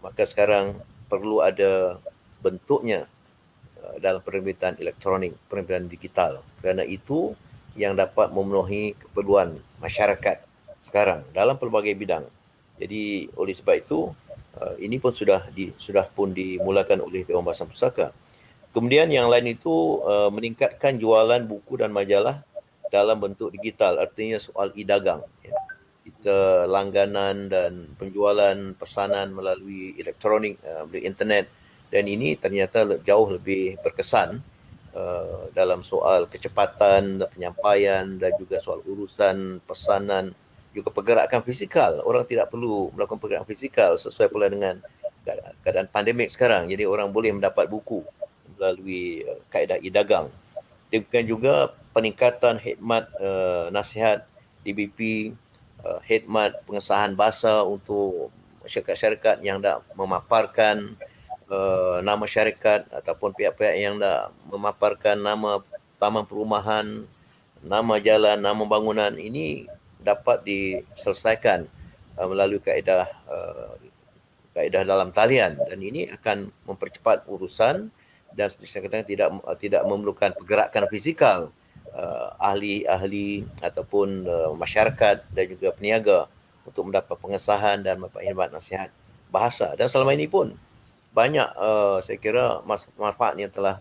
maka sekarang perlu ada bentuknya dalam penerbitan elektronik, penerbitan digital. Kerana itu yang dapat memenuhi keperluan masyarakat sekarang dalam pelbagai bidang jadi oleh sebab itu uh, ini pun sudah di, sudah pun dimulakan oleh Dewan Bahasa Pusaka. Kemudian yang lain itu uh, meningkatkan jualan buku dan majalah dalam bentuk digital artinya soal e-dagang ya. Kita langganan dan penjualan pesanan melalui elektronik uh, melalui internet dan ini ternyata jauh lebih berkesan uh, dalam soal kecepatan penyampaian dan juga soal urusan pesanan juga pergerakan fizikal. Orang tidak perlu melakukan pergerakan fizikal sesuai pula dengan keadaan pandemik sekarang. Jadi orang boleh mendapat buku melalui uh, kaedah e-dagang. Demikian juga peningkatan khidmat uh, nasihat DBP, uh, khidmat pengesahan bahasa untuk syarikat-syarikat yang dah memaparkan uh, nama syarikat ataupun pihak-pihak yang dah memaparkan nama taman perumahan, nama jalan, nama bangunan ini dapat diselesaikan uh, melalui kaedah uh, kaedah dalam talian dan ini akan mempercepat urusan dan seperti saya katakan tidak tidak memerlukan pergerakan fizikal uh, ahli-ahli ataupun uh, masyarakat dan juga peniaga untuk mendapat pengesahan dan mendapat nasihat bahasa dan selama ini pun banyak uh, saya kira manfaat yang telah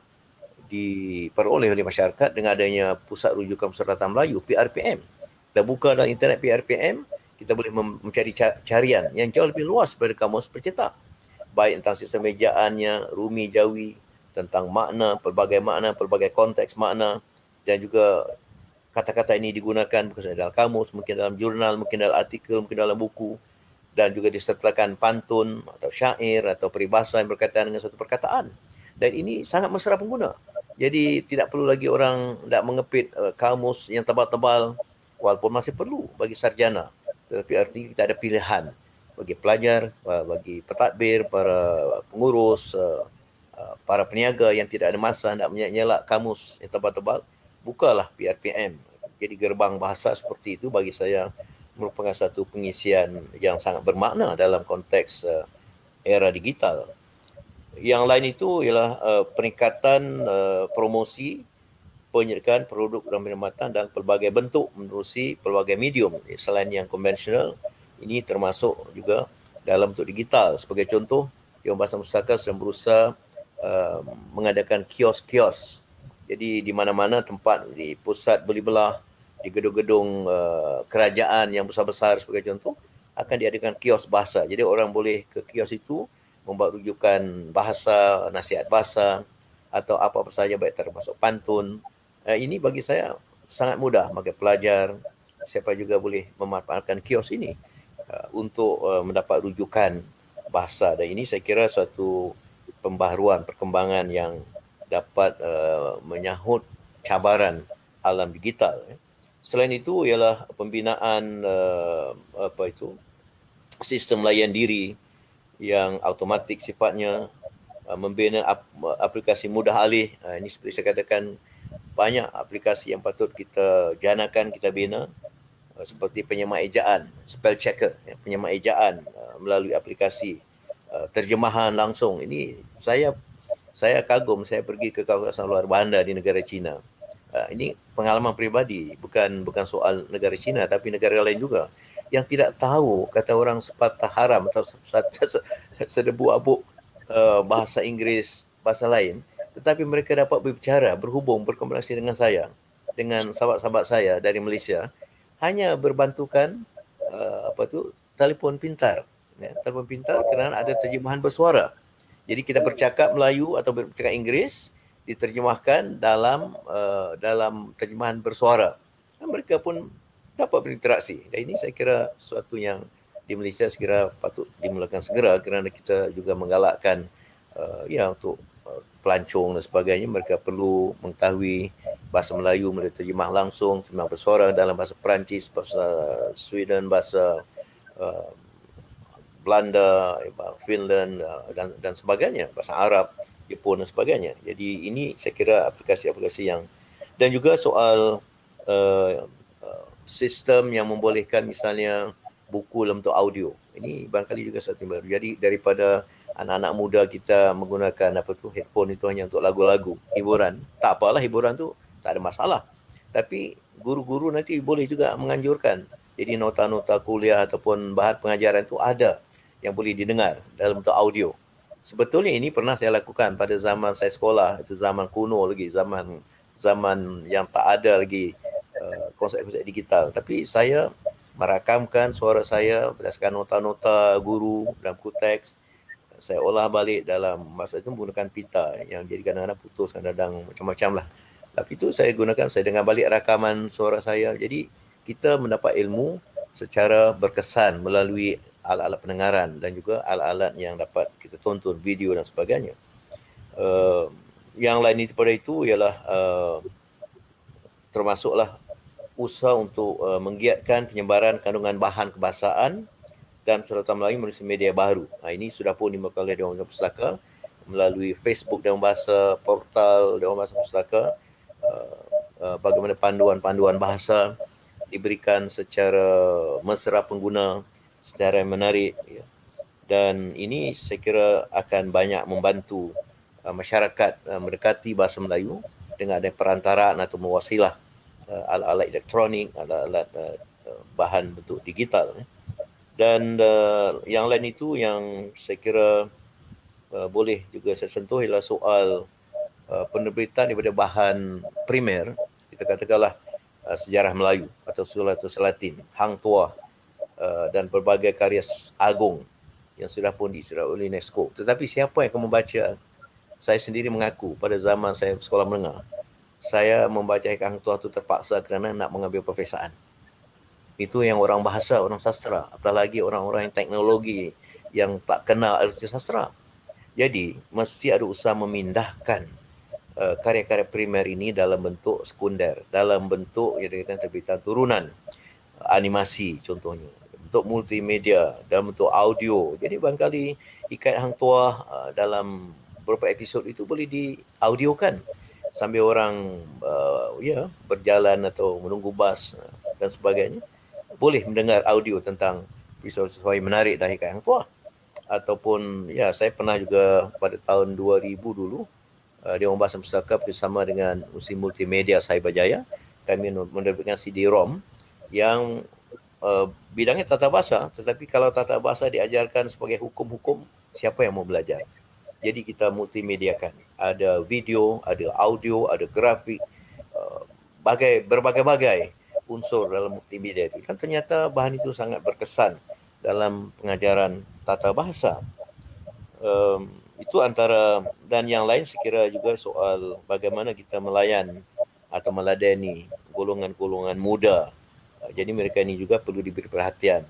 diperoleh oleh masyarakat dengan adanya pusat rujukan perseratan Melayu PRPM. Dah buka dalam internet PRPM, kita boleh mencari carian yang jauh lebih luas daripada kamus percetak. Baik tentang sistem ejaannya, rumi jawi, tentang makna, pelbagai makna, pelbagai konteks makna dan juga kata-kata ini digunakan bukan dalam kamus, mungkin dalam jurnal, mungkin dalam artikel, mungkin dalam buku dan juga disertakan pantun atau syair atau peribahasa yang berkaitan dengan satu perkataan. Dan ini sangat mesra pengguna. Jadi tidak perlu lagi orang nak mengepit uh, kamus yang tebal-tebal walaupun masih perlu bagi sarjana tetapi artinya kita ada pilihan bagi pelajar, bagi pentadbir, para pengurus, eh, eh, para peniaga yang tidak ada masa nak menyelak kamus yang tebal-tebal, bukalah PRPM. Jadi gerbang bahasa seperti itu bagi saya merupakan satu pengisian yang sangat bermakna dalam konteks eh, era digital. Yang lain itu ialah peningkatan promosi penyertaan produk dan perkhidmatan dalam pelbagai bentuk menerusi pelbagai medium. Selain yang konvensional ini termasuk juga dalam bentuk digital. Sebagai contoh Dewan Bahasa Pustaka sedang berusaha uh, mengadakan kios-kios. Jadi di mana-mana tempat di pusat beli belah di gedung-gedung uh, kerajaan yang besar-besar sebagai contoh akan diadakan kios bahasa. Jadi orang boleh ke kios itu membuat rujukan bahasa nasihat bahasa atau apa-apa saja baik termasuk pantun uh, ini bagi saya sangat mudah. Bagi pelajar siapa juga boleh memanfaatkan kios ini uh, untuk uh, mendapat rujukan bahasa. Dan ini saya kira suatu pembaharuan perkembangan yang dapat uh, menyahut cabaran alam digital selain itu ialah pembinaan uh, apa itu sistem layan diri yang automatik sifatnya uh, membina ap- aplikasi mudah alih. Uh, ini seperti saya katakan banyak aplikasi yang patut kita janakan, kita bina uh, seperti penyema ejaan, spell checker, ya, penyema ejaan uh, melalui aplikasi uh, terjemahan langsung. Ini saya saya kagum saya pergi ke kawasan luar bandar di negara China. ini pengalaman peribadi, bukan bukan soal negara China tapi negara lain juga yang tidak tahu kata orang sepatah haram atau sedebu abuk bahasa Inggeris bahasa lain tetapi mereka dapat berbicara, berhubung, berkomunikasi dengan saya, dengan sahabat-sahabat saya dari Malaysia, hanya berbantukan uh, apa tu telefon pintar. Ya, telefon pintar kerana ada terjemahan bersuara. Jadi kita bercakap Melayu atau bercakap Inggeris diterjemahkan dalam uh, dalam terjemahan bersuara. Dan mereka pun dapat berinteraksi. Dan ini saya kira sesuatu yang di Malaysia sekira patut dimulakan segera kerana kita juga menggalakkan uh, ya untuk pelancong dan sebagainya mereka perlu mengetahui bahasa Melayu mereka terjemah langsung terjemah bersuara dalam bahasa Perancis bahasa Sweden bahasa uh, Belanda Finland uh, dan dan sebagainya bahasa Arab Jepun dan sebagainya. Jadi ini saya kira aplikasi-aplikasi yang dan juga soal uh, uh, sistem yang membolehkan misalnya buku dalam bentuk audio. Ini barangkali juga satu baru jadi daripada anak-anak muda kita menggunakan apa tu headphone itu hanya untuk lagu-lagu hiburan. Tak apalah hiburan tu tak ada masalah. Tapi guru-guru nanti boleh juga menganjurkan. Jadi nota-nota kuliah ataupun bahan pengajaran itu ada yang boleh didengar dalam bentuk audio. Sebetulnya ini pernah saya lakukan pada zaman saya sekolah. Itu zaman kuno lagi zaman zaman yang tak ada lagi uh, konsep-konsep digital. Tapi saya merakamkan suara saya berdasarkan nota-nota guru dalam kuteks saya olah balik dalam masa itu menggunakan pita yang jadi kadang-kadang putus kadang-kadang macam-macam lah. Tapi itu saya gunakan, saya dengar balik rakaman suara saya. Jadi kita mendapat ilmu secara berkesan melalui alat-alat pendengaran dan juga alat-alat yang dapat kita tonton, video dan sebagainya. Uh, yang lain daripada itu ialah uh, termasuklah usaha untuk uh, menggiatkan penyebaran kandungan bahan kebahasaan dan suratan Melayu melalui media baru. Ha, ini sudah pun dimakan oleh Dewan Pustaka melalui Facebook Dewan Bahasa, portal Dewan Bahasa Pustaka, uh, uh, bagaimana panduan-panduan bahasa diberikan secara mesra pengguna, secara menarik. Ya. Dan ini saya kira akan banyak membantu uh, masyarakat uh, mendekati bahasa Melayu dengan ada perantaraan atau mewasilah uh, alat-alat elektronik, alat-alat uh, bahan bentuk digital. Ya dan uh, yang lain itu yang saya kira uh, boleh juga saya sentuh ialah soal uh, penerbitan daripada bahan primer. Kita katakanlah uh, sejarah Melayu atau Sulatus Latin Hang Tuah uh, dan berbagai karya agung yang sudah pun dicerah oleh UNESCO. Tetapi siapa yang akan membaca? Saya sendiri mengaku pada zaman saya sekolah menengah saya membaca Hang Tuah itu terpaksa kerana nak mengambil perpesaan itu yang orang bahasa, orang sastra. Apalagi orang-orang yang teknologi yang tak kenal arti sastra. Jadi, mesti ada usaha memindahkan uh, karya-karya primer ini dalam bentuk sekunder. Dalam bentuk yang dikatakan terbitan turunan. Animasi contohnya. Bentuk multimedia, dalam bentuk audio. Jadi, barangkali ikat hang tua uh, dalam beberapa episod itu boleh diaudiokan sambil orang uh, ya berjalan atau menunggu bas dan sebagainya boleh mendengar audio tentang pisau-pisau yang menarik dari Kak Yang Tua. Ataupun ya saya pernah juga pada tahun 2000 dulu uh, di Ombak Sempustaka bersama dengan Musim Multimedia Saibajaya kami menerbitkan CD-ROM yang uh, bidangnya tata bahasa tetapi kalau tata bahasa diajarkan sebagai hukum-hukum siapa yang mau belajar. Jadi kita multimediakan. Ada video, ada audio, ada grafik, uh, bagai berbagai-bagai unsur dalam multimedia itu kan ternyata bahan itu sangat berkesan dalam pengajaran tata bahasa. Um, itu antara dan yang lain sekira juga soal bagaimana kita melayan atau meladeni golongan-golongan muda. Uh, jadi mereka ini juga perlu diberi perhatian.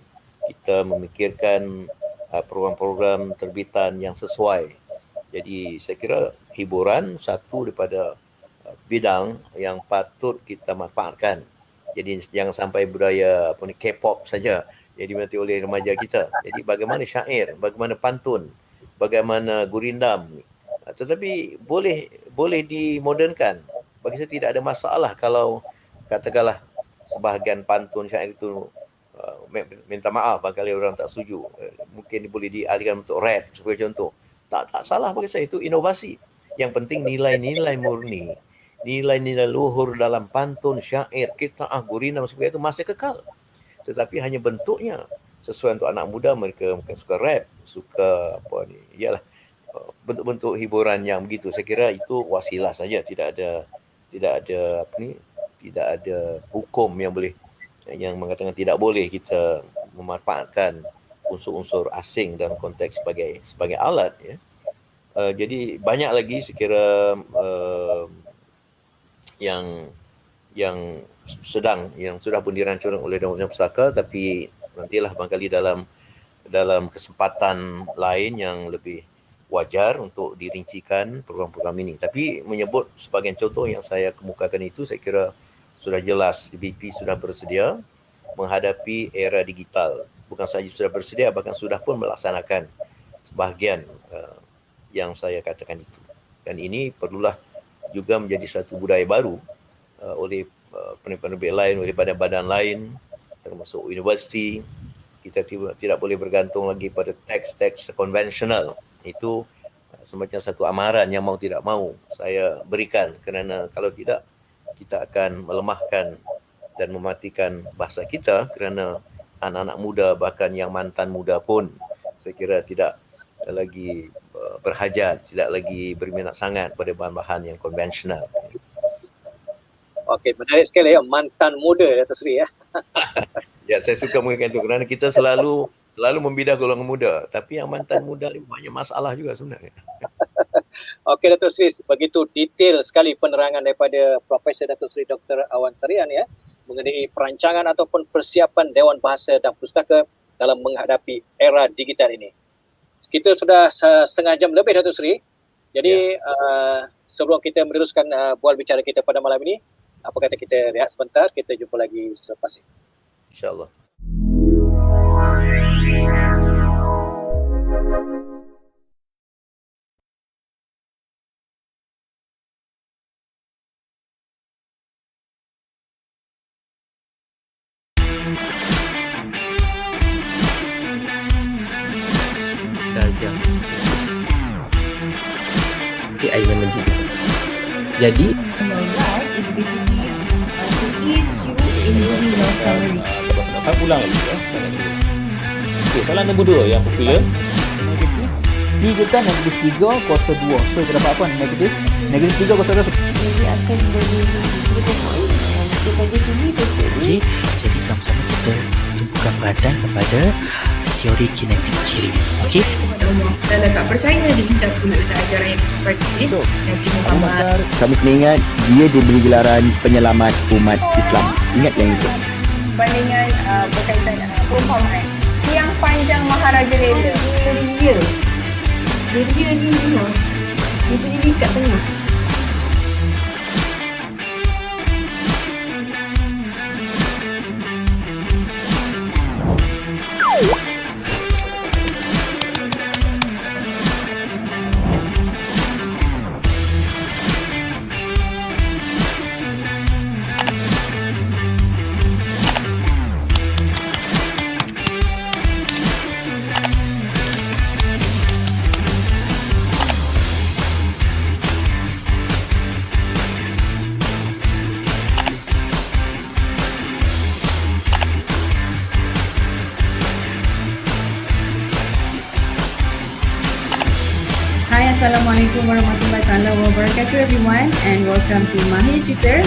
Kita memikirkan uh, program-program terbitan yang sesuai. Jadi saya kira hiburan satu daripada uh, bidang yang patut kita manfaatkan jadi jangan sampai budaya apa ni K-pop saja yang diminati oleh remaja kita. Jadi bagaimana syair, bagaimana pantun, bagaimana gurindam. Tetapi boleh boleh dimodernkan. Bagi saya tidak ada masalah kalau katakanlah sebahagian pantun syair itu uh, minta maaf bagi orang tak setuju. Uh, mungkin boleh dialihkan untuk rap sebagai contoh. Tak tak salah bagi saya itu inovasi. Yang penting nilai-nilai murni nilai-nilai luhur dalam pantun, syair, kita ah gurina sebagainya itu masih kekal. Tetapi hanya bentuknya sesuai untuk anak muda mereka mungkin suka rap, suka apa ni, iyalah uh, bentuk-bentuk hiburan yang begitu. Saya kira itu wasilah saja, tidak ada tidak ada apa ni, tidak ada hukum yang boleh yang mengatakan tidak boleh kita memanfaatkan unsur-unsur asing dalam konteks sebagai sebagai alat ya. Uh, jadi banyak lagi sekira uh, yang yang sedang yang sudah pun dirancang oleh Dewan Pustaka tapi nantilah barangkali dalam dalam kesempatan lain yang lebih wajar untuk dirincikan program-program ini. Tapi menyebut sebagian contoh yang saya kemukakan itu saya kira sudah jelas BP sudah bersedia menghadapi era digital. Bukan sahaja sudah bersedia bahkan sudah pun melaksanakan sebahagian uh, yang saya katakan itu. Dan ini perlulah juga menjadi satu budaya baru uh, oleh uh, penerbit-penerbit lain, oleh badan-badan lain termasuk universiti. Kita tidak, tidak boleh bergantung lagi pada teks-teks konvensional. Itu uh, semacam satu amaran yang mau tidak mau saya berikan kerana kalau tidak kita akan melemahkan dan mematikan bahasa kita kerana anak-anak muda bahkan yang mantan muda pun saya kira tidak lagi berhajat, tidak lagi berminat sangat pada bahan-bahan yang konvensional. Okey, menarik sekali ya mantan muda Dato' Sri ya. ya, saya suka mengatakan itu kerana kita selalu selalu membidah golongan muda. Tapi yang mantan muda ni banyak masalah juga sebenarnya. Okey Dato' Sri, begitu detail sekali penerangan daripada Profesor Dato' Sri Dr. Awan Sarian ya mengenai perancangan ataupun persiapan Dewan Bahasa dan Pustaka dalam menghadapi era digital ini kita sudah setengah jam lebih Datuk Seri. Jadi ya. uh, sebelum kita meneruskan uh, bual bicara kita pada malam ini, apa kata kita rehat sebentar, kita jumpa lagi selepas ini. InsyaAllah. Popular. Negatif. Tiga kan negatif tiga kuasa dua. So, kita dapat apa? Negatif. Negatif tiga kuasa dua. Okey, jadi sama-sama kita tumpukan perhatian kepada teori kinetik ciri. Okey? Dan tak percaya dia kita pun ada ajaran yang seperti ini. Nabi Muhammad. Kami kena ingat dia diberi gelaran penyelamat umat Islam. Ingat yang itu. Bandingan uh, berkaitan dengan uh, perumpamaan. Yang panjang Maharaja Lela. Dia. Dia dia ni ni. Dia berdiri kat tengah. Assalamualaikum warahmatullahi wabarakatuh everyone and welcome to Mahir Twitter.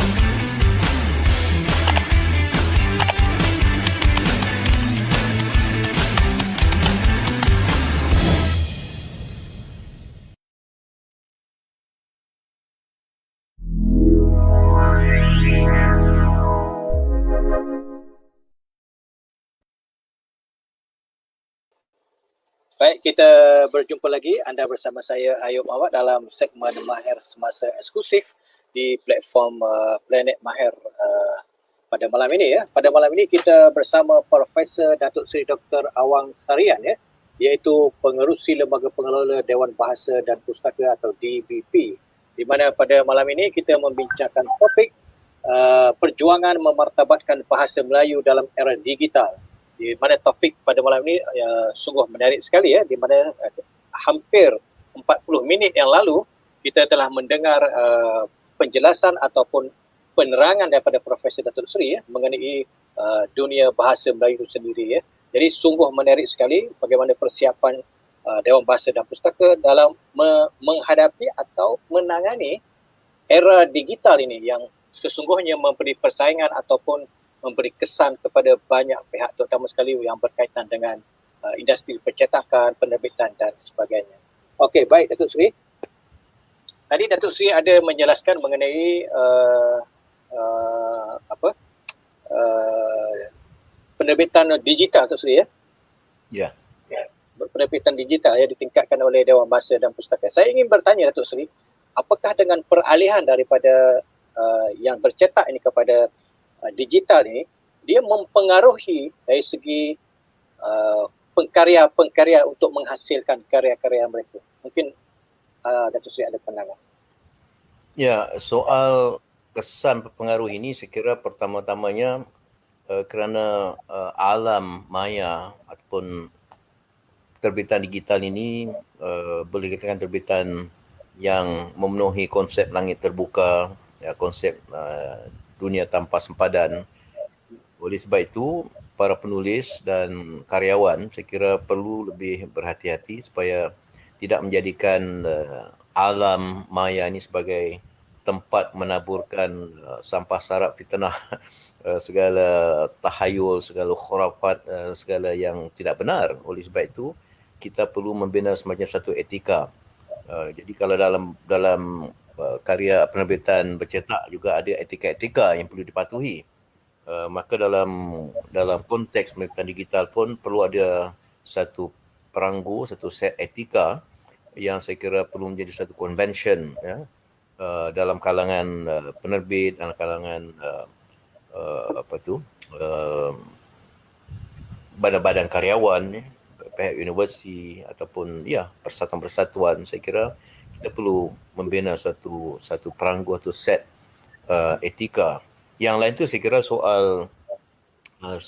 Baik, kita berjumpa lagi. Anda bersama saya Ayub Awad dalam segmen Mahir Semasa Eksklusif di platform uh, Planet Mahir uh, pada malam ini ya. Pada malam ini kita bersama Profesor Datuk Seri Dr. Awang Sarian ya, iaitu pengerusi Lembaga Pengelola Dewan Bahasa dan Pustaka atau DBP. Di mana pada malam ini kita membincangkan topik uh, perjuangan memartabatkan bahasa Melayu dalam era digital di mana topik pada malam ini uh, sungguh menarik sekali ya di mana uh, hampir 40 minit yang lalu kita telah mendengar uh, penjelasan ataupun penerangan daripada Profesor Datuk Seri ya mengenai uh, dunia bahasa Melayu itu sendiri ya. Jadi sungguh menarik sekali bagaimana persiapan uh, Dewan Bahasa dan Pustaka dalam me- menghadapi atau menangani era digital ini yang sesungguhnya memberi persaingan ataupun memberi kesan kepada banyak pihak terutama sekali yang berkaitan dengan uh, industri percetakan, penerbitan dan sebagainya. Okey, baik Datuk Seri. Tadi Datuk Seri ada menjelaskan mengenai uh, uh, apa? Uh, penerbitan digital Datuk Seri ya. Ya. Yeah. Penerbitan digital ya ditingkatkan oleh Dewan Bahasa dan Pustaka. Saya ingin bertanya Datuk Seri, apakah dengan peralihan daripada uh, yang bercetak ini kepada Uh, digital ni dia mempengaruhi dari segi uh, pengkarya-pengkarya untuk menghasilkan karya-karya mereka. Mungkin uh, Datuk Seri ada pandangan. Ya, soal kesan pengaruh ini saya kira pertama-tamanya uh, kerana uh, alam maya ataupun terbitan digital ini uh, boleh dikatakan terbitan yang memenuhi konsep langit terbuka, ya, konsep uh, dunia tanpa sempadan. Oleh sebab itu, para penulis dan karyawan saya kira perlu lebih berhati-hati supaya tidak menjadikan uh, alam maya ini sebagai tempat menaburkan uh, sampah sarap di tengah uh, segala tahayul, segala khurafat, uh, segala yang tidak benar. Oleh sebab itu, kita perlu membina semacam satu etika. Uh, jadi kalau dalam dalam Uh, karya penerbitan bercetak juga ada etika-etika yang perlu dipatuhi. Uh, maka dalam dalam konteks penerbitan digital pun perlu ada satu peranggu, satu set etika yang saya kira perlu menjadi satu convention ya, uh, dalam kalangan uh, penerbit dalam kalangan uh, uh, apa tu uh, badan-badan karyawan eh, pihak universiti ataupun ya persatuan-persatuan saya kira kita perlu membina satu satu peranggu atau set uh, etika. Yang lain tu saya kira soal uh,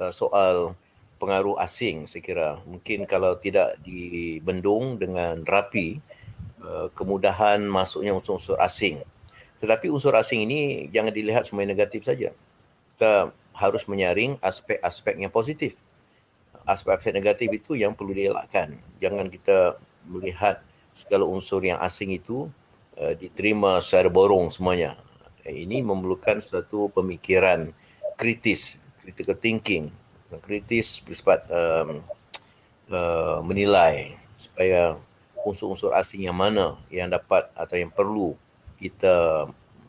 uh, soal pengaruh asing saya kira mungkin kalau tidak dibendung dengan rapi uh, kemudahan masuknya unsur-unsur asing. Tetapi unsur asing ini jangan dilihat semuanya negatif saja. Kita harus menyaring aspek-aspek yang positif. Aspek-aspek negatif itu yang perlu dielakkan. Jangan kita melihat segala unsur yang asing itu uh, diterima secara borong semuanya. Ini memerlukan satu pemikiran kritis, critical thinking, kritis bersifat um, uh, menilai supaya unsur-unsur asing yang mana yang dapat atau yang perlu kita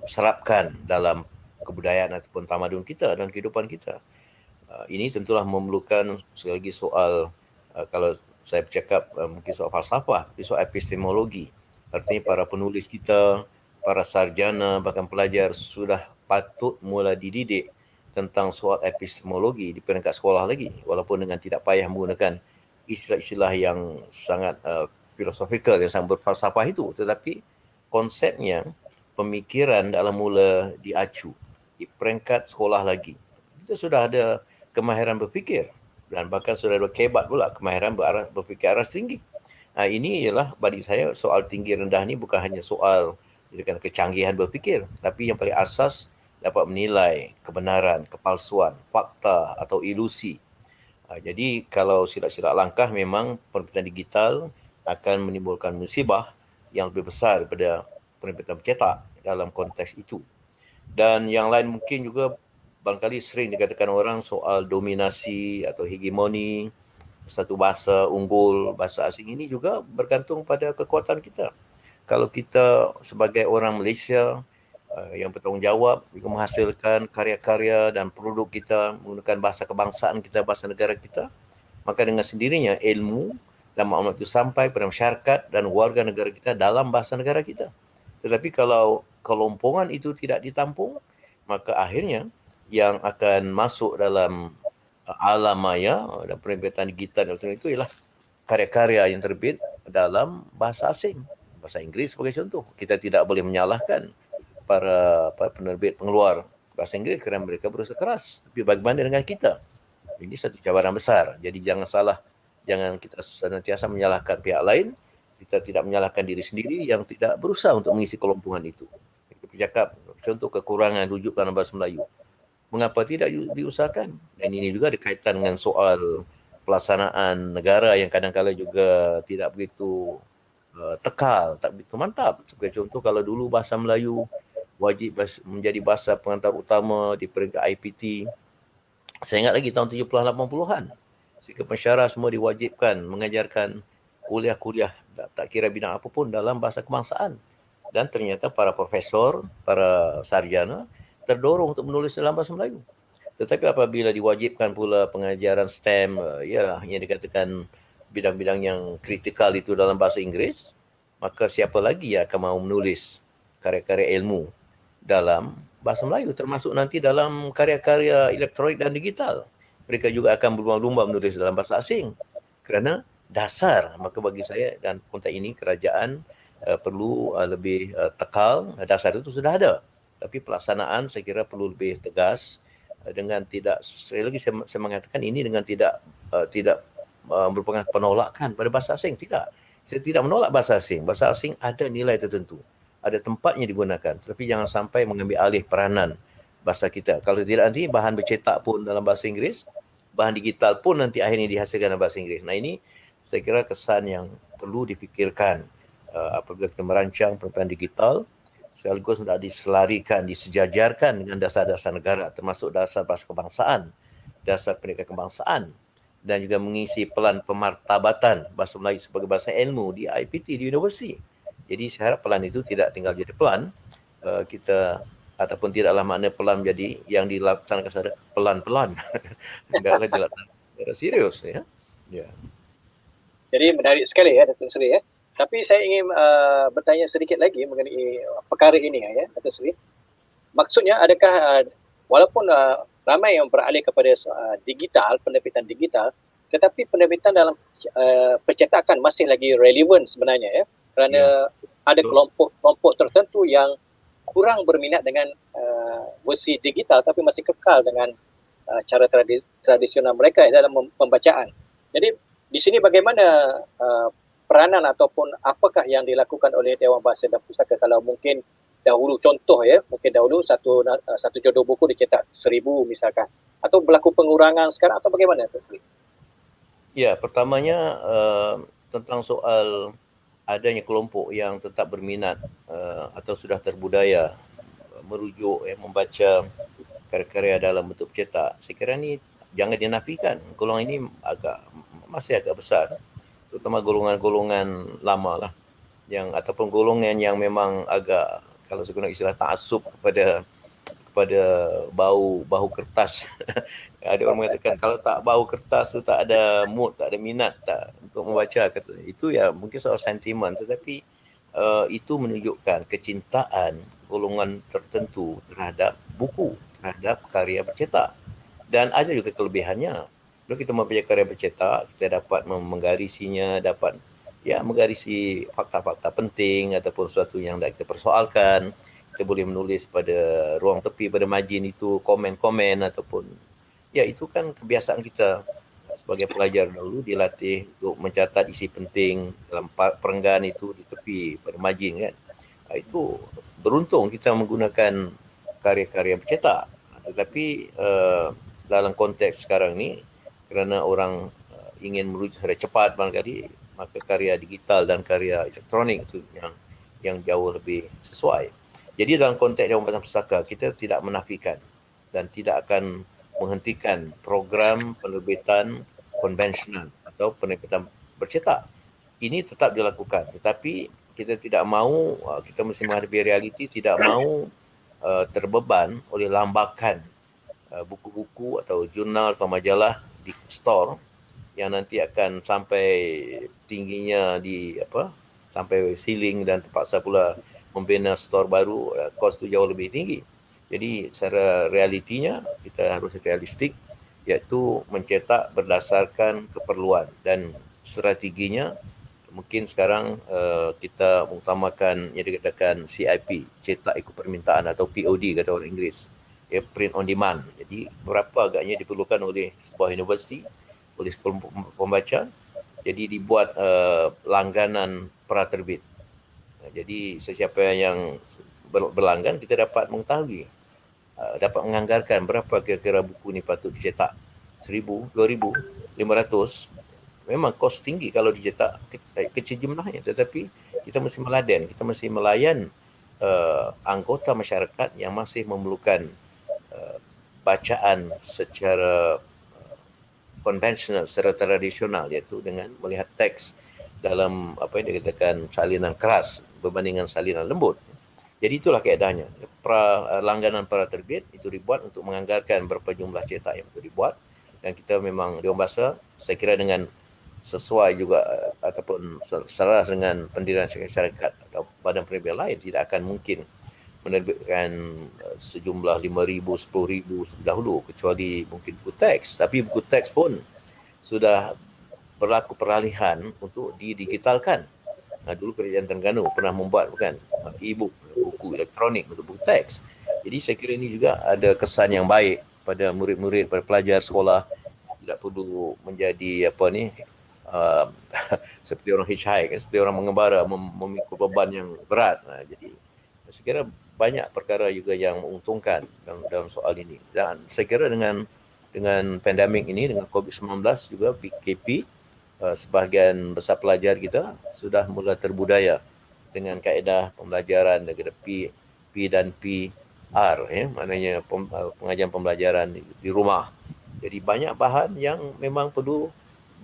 serapkan dalam kebudayaan ataupun tamadun kita dan kehidupan kita. Uh, ini tentulah memerlukan sekali lagi soal uh, kalau saya bercakap uh, mungkin soal falsafah, soal epistemologi. Artinya para penulis kita, para sarjana bahkan pelajar sudah patut mula dididik tentang soal epistemologi di peringkat sekolah lagi. Walaupun dengan tidak payah menggunakan istilah-istilah yang sangat uh, filosofikal yang sangat berfalsafah itu. Tetapi konsepnya pemikiran dalam mula diacu di peringkat sekolah lagi. Kita sudah ada kemahiran berfikir dan bahkan sudah ada kebat pula kemahiran berarah, berfikir arah tinggi. Nah, ini ialah bagi saya soal tinggi rendah ni bukan hanya soal kecanggihan berfikir tapi yang paling asas dapat menilai kebenaran, kepalsuan, fakta atau ilusi. Ah, jadi kalau silap-silap langkah memang penerbitan digital akan menimbulkan musibah yang lebih besar daripada penerbitan cetak dalam konteks itu. Dan yang lain mungkin juga barangkali sering dikatakan orang soal dominasi atau hegemoni satu bahasa unggul, bahasa asing ini juga bergantung pada kekuatan kita. Kalau kita sebagai orang Malaysia uh, yang bertanggungjawab juga menghasilkan karya-karya dan produk kita menggunakan bahasa kebangsaan kita, bahasa negara kita, maka dengan sendirinya ilmu dan maklumat itu sampai pada masyarakat dan warga negara kita dalam bahasa negara kita. Tetapi kalau kelompongan itu tidak ditampung, maka akhirnya yang akan masuk dalam uh, alam maya dan penerbitan digital itu ialah karya-karya yang terbit dalam bahasa asing, bahasa Inggeris sebagai contoh. Kita tidak boleh menyalahkan para, para penerbit pengeluar bahasa Inggeris kerana mereka berusaha keras. Tapi bagaimana dengan kita? Ini satu cabaran besar. Jadi jangan salah, jangan kita senantiasa menyalahkan pihak lain. Kita tidak menyalahkan diri sendiri yang tidak berusaha untuk mengisi kelompongan itu. Kita bercakap contoh kekurangan rujuk dalam bahasa Melayu mengapa tidak diusahakan? Dan ini juga ada kaitan dengan soal pelaksanaan negara yang kadang-kadang juga tidak begitu uh, tekal tak begitu mantap. Sebagai contoh kalau dulu bahasa Melayu wajib menjadi bahasa pengantar utama di peringkat IPT saya ingat lagi tahun 70-an 80-an sehingga pensyarah semua diwajibkan mengajarkan kuliah-kuliah tak kira bidang apa pun dalam bahasa kebangsaan. Dan ternyata para profesor, para sarjana terdorong untuk menulis dalam bahasa Melayu. Tetapi apabila diwajibkan pula pengajaran STEM, uh, ya yang dikatakan bidang-bidang yang kritikal itu dalam bahasa Inggeris, maka siapa lagi yang akan mahu menulis karya-karya ilmu dalam bahasa Melayu termasuk nanti dalam karya-karya elektronik dan digital. Mereka juga akan berlumba-lumba menulis dalam bahasa asing kerana dasar maka bagi saya dan konteks ini kerajaan uh, perlu uh, lebih uh, tekal dasar itu sudah ada tapi pelaksanaan saya kira perlu lebih tegas uh, dengan tidak sekali lagi saya, saya mengatakan ini dengan tidak uh, tidak uh, merupakan penolakan pada bahasa asing. Tidak. Saya tidak menolak bahasa asing. Bahasa asing ada nilai tertentu. Ada tempatnya digunakan. Tapi jangan sampai mengambil alih peranan bahasa kita. Kalau tidak nanti bahan bercetak pun dalam bahasa Inggeris bahan digital pun nanti akhirnya dihasilkan dalam bahasa Inggeris. Nah ini saya kira kesan yang perlu dipikirkan uh, apabila kita merancang penerbitan digital sekaligus sudah diselarikan, disejajarkan dengan dasar-dasar negara termasuk dasar bahasa kebangsaan, dasar pendidikan kebangsaan dan juga mengisi pelan pemartabatan bahasa Melayu sebagai bahasa ilmu di IPT di universiti. Jadi saya harap pelan itu tidak tinggal jadi pelan, uh, kita ataupun tidaklah makna pelan menjadi yang dilaksanakan secara pelan-pelan. Tidaklah dilaksanakan serius ya. Ya. Jadi menarik sekali ya Datuk Seri ya. Tapi saya ingin uh, bertanya sedikit lagi mengenai perkara ini ya, Dato' Sri. Maksudnya adakah uh, walaupun uh, ramai yang beralih kepada uh, digital, penerbitan digital, tetapi penerbitan dalam uh, percetakan masih lagi relevan sebenarnya ya. Kerana ya. ada kelompok-kelompok tertentu yang kurang berminat dengan uh, versi digital tapi masih kekal dengan uh, cara tradis- tradisional mereka dalam pembacaan. Jadi di sini bagaimana uh, peranan ataupun apakah yang dilakukan oleh Dewan Bahasa dan Pustaka kalau mungkin dahulu contoh ya mungkin dahulu satu uh, satu jodoh buku dicetak seribu misalkan atau berlaku pengurangan sekarang atau bagaimana Tuan Sri? Ya pertamanya uh, tentang soal adanya kelompok yang tetap berminat uh, atau sudah terbudaya merujuk eh, membaca karya-karya dalam bentuk cetak. Saya kira ni jangan dinafikan. Golongan ini agak masih agak besar terutama golongan-golongan lama lah yang ataupun golongan yang memang agak kalau saya guna istilah taksub kepada kepada bau bau kertas. ada orang mengatakan kalau tak bau kertas tu tak ada mood, tak ada minat tak untuk membaca kata itu ya mungkin soal sentimen tetapi uh, itu menunjukkan kecintaan golongan tertentu terhadap buku, terhadap karya bercetak. Dan ada juga kelebihannya kalau kita mempunyai karya bercetak, kita dapat menggarisinya, dapat ya menggarisi fakta-fakta penting ataupun sesuatu yang tidak kita persoalkan. Kita boleh menulis pada ruang tepi, pada margin itu, komen-komen ataupun ya itu kan kebiasaan kita sebagai pelajar dahulu dilatih untuk mencatat isi penting dalam perenggan itu di tepi pada margin kan. Itu beruntung kita menggunakan karya-karya bercetak. Tetapi uh, dalam konteks sekarang ni kerana orang uh, ingin merujuk secara cepat barangkali maka karya digital dan karya elektronik itu yang yang jauh lebih sesuai. Jadi dalam konteks Dewan Bahasa Pusaka kita tidak menafikan dan tidak akan menghentikan program penerbitan konvensional atau penerbitan bercetak. Ini tetap dilakukan tetapi kita tidak mahu uh, kita mesti menghadapi realiti tidak mahu uh, terbeban oleh lambakan uh, buku-buku atau jurnal atau majalah di store yang nanti akan sampai tingginya di apa sampai ceiling dan terpaksa pula membina store baru kos tu jauh lebih tinggi. Jadi secara realitinya kita harus realistik iaitu mencetak berdasarkan keperluan dan strateginya mungkin sekarang uh, kita mengutamakan yang dikatakan CIP cetak ikut permintaan atau POD kata orang Inggeris ya, print on demand. Jadi berapa agaknya diperlukan oleh sebuah universiti, oleh pembaca. Jadi dibuat uh, langganan praterbit. Jadi sesiapa yang berlanggan kita dapat mengetahui uh, dapat menganggarkan berapa kira-kira buku ni patut dicetak. Seribu, dua ribu, lima ratus. Memang kos tinggi kalau dicetak ke- kecil jumlahnya tetapi kita mesti meladen, kita mesti melayan uh, anggota masyarakat yang masih memerlukan bacaan secara konvensional, secara tradisional iaitu dengan melihat teks dalam apa yang dikatakan salinan keras berbandingan salinan lembut. Jadi itulah keadaannya. Pra, uh, langganan para terbit itu dibuat untuk menganggarkan berapa jumlah cetak yang perlu dibuat dan kita memang di Bahasa saya kira dengan sesuai juga ataupun selaras dengan pendirian syarikat atau badan penerbit lain tidak akan mungkin menerbitkan uh, sejumlah 5,000, 10,000 dahulu kecuali mungkin buku teks. Tapi buku teks pun sudah berlaku peralihan untuk didigitalkan. Nah, dulu kerajaan Terengganu pernah membuat bukan e-book, buku elektronik untuk buku teks. Jadi saya kira ini juga ada kesan yang baik pada murid-murid, pada pelajar sekolah tidak perlu menjadi apa ni uh, seperti orang hitchhike, seperti orang mengembara memikul beban yang berat. Nah, jadi saya kira banyak perkara juga yang menguntungkan dalam, dalam soal ini. Dan saya kira dengan dengan pandemik ini, dengan COVID-19 juga PKP, uh, sebahagian besar pelajar kita sudah mula terbudaya dengan kaedah pembelajaran dengan P, P dan PR, ya, maknanya uh, pengajian pembelajaran di, rumah. Jadi banyak bahan yang memang perlu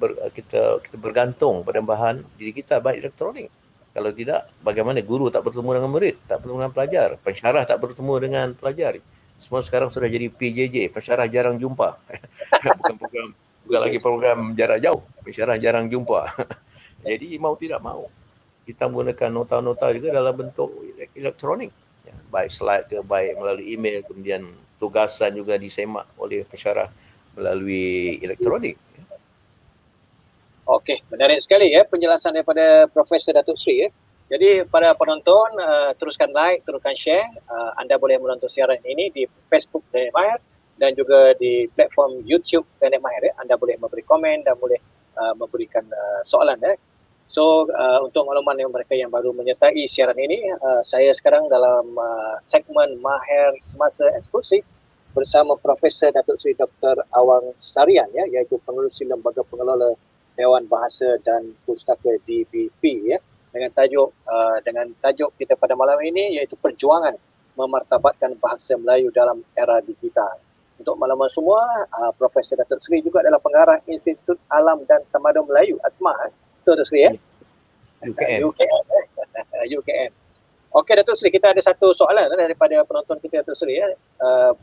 ber, kita kita bergantung pada bahan diri kita baik elektronik kalau tidak, bagaimana guru tak bertemu dengan murid, tak bertemu dengan pelajar, pensyarah tak bertemu dengan pelajar. Semua sekarang sudah jadi PJJ, pensyarah jarang jumpa. bukan program, bukan lagi program jarak jauh, pensyarah jarang jumpa. jadi mau tidak mau, kita menggunakan nota-nota juga dalam bentuk elektronik. Ya, baik slide ke baik melalui email kemudian tugasan juga disemak oleh pensyarah melalui elektronik. Okey, menarik sekali ya penjelasan daripada Profesor Datuk Sri ya. Jadi para penonton uh, teruskan like, teruskan share. Uh, anda boleh menonton siaran ini di Facebook Danik Mahir dan juga di platform YouTube Danik Mahir. Ya. Anda boleh memberi komen dan boleh uh, memberikan uh, soalan ya. So uh, untuk makluman yang mereka yang baru menyertai siaran ini, uh, saya sekarang dalam uh, segmen Mahir Semasa Eksklusif bersama Profesor Datuk Seri Dr. Awang Starian ya iaitu pengurusi lembaga pengelola Dewan Bahasa dan Pustaka DBP ya dengan tajuk uh, dengan tajuk kita pada malam ini iaitu perjuangan memartabatkan bahasa Melayu dalam era digital. Untuk malam semua, uh, Profesor Datuk Seri juga adalah pengarah Institut Alam dan Tamadun Melayu ATMA. Eh? Betul Datuk Seri ya? UKM. UKM. UKM. Okey Datuk Seri, kita ada satu soalan daripada penonton kita Datuk Seri ya. Uh,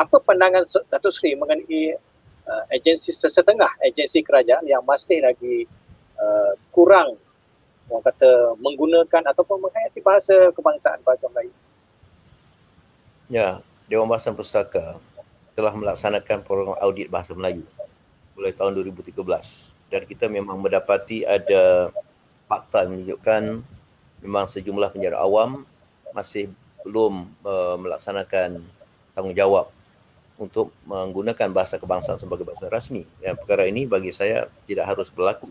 apa pandangan Datuk Seri mengenai uh, agensi setengah agensi kerajaan yang masih lagi uh, kurang orang kata menggunakan ataupun menghayati bahasa kebangsaan bahasa Melayu. Ya, Dewan Bahasa Pustaka telah melaksanakan program audit bahasa Melayu mulai tahun 2013 dan kita memang mendapati ada fakta menunjukkan memang sejumlah penjara awam masih belum uh, melaksanakan tanggungjawab untuk menggunakan bahasa kebangsaan sebagai bahasa rasmi. Yang perkara ini bagi saya tidak harus berlaku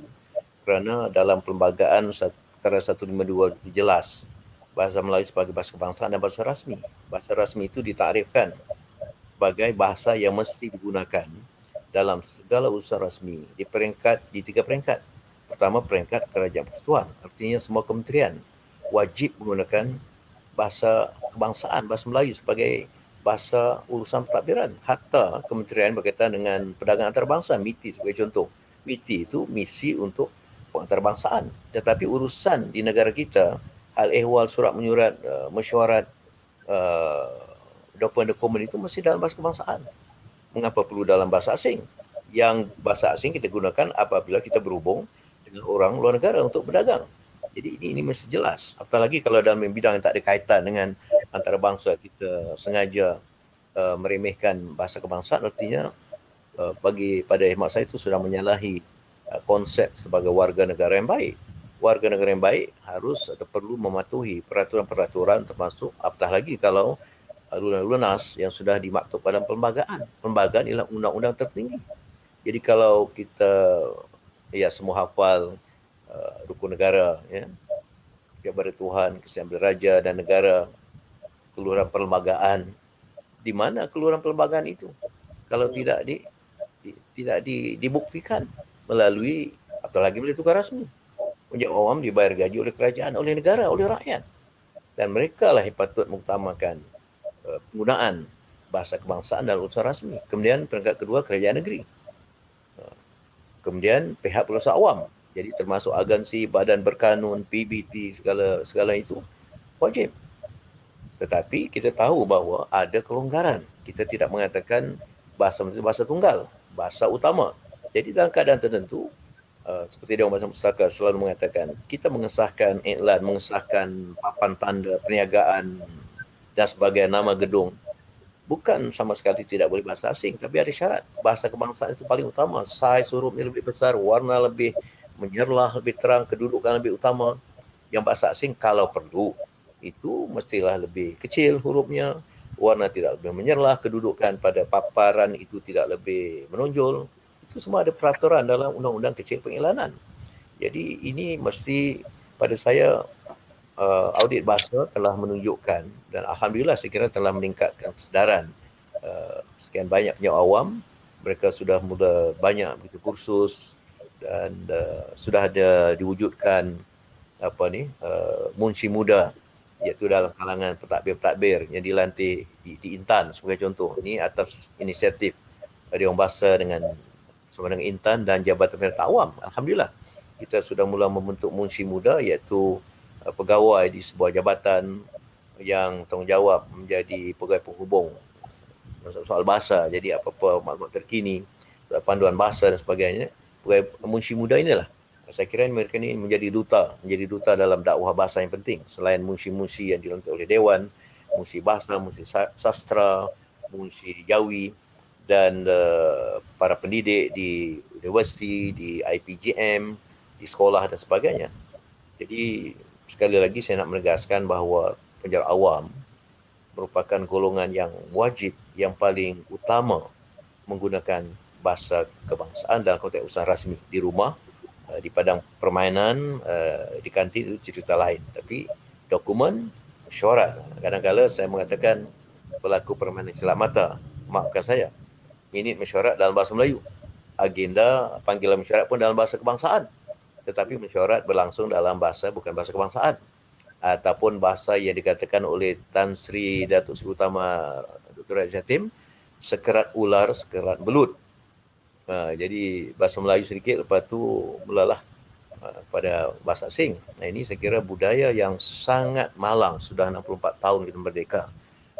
kerana dalam perlembagaan perkara 152 itu jelas bahasa Melayu sebagai bahasa kebangsaan dan bahasa rasmi. Bahasa rasmi itu ditarifkan sebagai bahasa yang mesti digunakan dalam segala urusan rasmi di peringkat di tiga peringkat. Pertama peringkat kerajaan persekutuan, artinya semua kementerian wajib menggunakan bahasa kebangsaan bahasa Melayu sebagai bahasa urusan pentadbiran. Hatta kementerian berkaitan dengan perdagangan antarabangsa, MITI sebagai contoh. MITI itu misi untuk antarbangsaan. Tetapi urusan di negara kita hal ehwal surat menyurat uh, mesyuarat uh, dokumen-dokumen itu mesti dalam bahasa kebangsaan. Mengapa perlu dalam bahasa asing? Yang bahasa asing kita gunakan apabila kita berhubung dengan orang luar negara untuk berdagang. Jadi ini ini mesti jelas. Apalagi kalau dalam bidang yang tak ada kaitan dengan antarabangsa kita sengaja uh, meremehkan bahasa kebangsaan artinya uh, bagi pada hemat saya itu sudah menyalahi Uh, konsep sebagai warga negara yang baik. Warga negara yang baik harus atau perlu mematuhi peraturan-peraturan termasuk apatah lagi kalau lunas yang sudah dimaktub pada perlembagaan. Perlembagaan ialah undang-undang tertinggi. Jadi kalau kita ya semua hafal uh, rukun negara ya kepada Tuhan, kesian raja dan negara, keluaran perlembagaan. Di mana keluaran perlembagaan itu? Kalau tidak di, di tidak di, dibuktikan melalui atau lagi boleh tukar rasmi. Punya awam dibayar gaji oleh kerajaan, oleh negara, oleh rakyat. Dan mereka lah yang patut mengutamakan uh, penggunaan bahasa kebangsaan dalam usaha rasmi. Kemudian peringkat kedua kerajaan negeri. Uh, kemudian pihak perusahaan awam. Jadi termasuk agensi, badan berkanun, PBT, segala segala itu wajib. Tetapi kita tahu bahawa ada kelonggaran. Kita tidak mengatakan bahasa bahasa tunggal, bahasa utama. Jadi dalam keadaan tertentu, uh, seperti Dewan Bahasa Pustaka selalu mengatakan, kita mengesahkan iklan, mengesahkan papan tanda perniagaan dan sebagai nama gedung. Bukan sama sekali tidak boleh bahasa asing, tapi ada syarat. Bahasa kebangsaan itu paling utama. Saiz hurufnya lebih besar, warna lebih menyerlah, lebih terang, kedudukan lebih utama. Yang bahasa asing kalau perlu, itu mestilah lebih kecil hurufnya, warna tidak lebih menyerlah, kedudukan pada paparan itu tidak lebih menonjol, itu semua ada peraturan dalam undang-undang kecil pengiklanan. Jadi ini mesti pada saya uh, audit bahasa telah menunjukkan dan alhamdulillah saya kira telah meningkatkan kesedaran. Uh, sekian banyak awam. Mereka sudah mula banyak begitu kursus dan uh, sudah ada diwujudkan apa ni uh, munshi muda iaitu dalam kalangan pentadbir-pentadbir yang dilantik di, di Intan sebagai contoh ni atas inisiatif Dewan Bahasa dengan bersama dengan Intan dan Jabatan Pemerintah Awam. Alhamdulillah kita sudah mula membentuk munshi muda iaitu uh, pegawai di sebuah jabatan yang tanggungjawab menjadi pegawai penghubung soal bahasa. Jadi apa-apa maklumat terkini, panduan bahasa dan sebagainya. Pegawai munshi muda inilah Saya kira mereka ini menjadi duta, menjadi duta dalam dakwah bahasa yang penting. Selain musi-musi yang dilantik oleh Dewan, musi bahasa, musi sastra, musi jawi dan uh, para pendidik di universiti, di IPGM, di sekolah dan sebagainya. Jadi sekali lagi saya nak menegaskan bahawa penjara awam merupakan golongan yang wajib yang paling utama menggunakan bahasa kebangsaan dalam konteks usaha rasmi di rumah uh, di padang permainan uh, di kantin itu cerita lain. Tapi dokumen syarat. Kadang-kadang saya mengatakan pelaku permainan silap mata maafkan saya. Minit mesyuarat dalam bahasa Melayu. Agenda panggilan mesyuarat pun dalam bahasa kebangsaan. Tetapi mesyuarat berlangsung dalam bahasa bukan bahasa kebangsaan. Ataupun bahasa yang dikatakan oleh Tan Sri Datuk Seri Utama Dr. Raja Jatim sekerat ular sekerat belut Ha, jadi bahasa Melayu sedikit lepas tu mulalah uh, pada bahasa asing. Nah, ini saya kira budaya yang sangat malang sudah 64 tahun kita merdeka.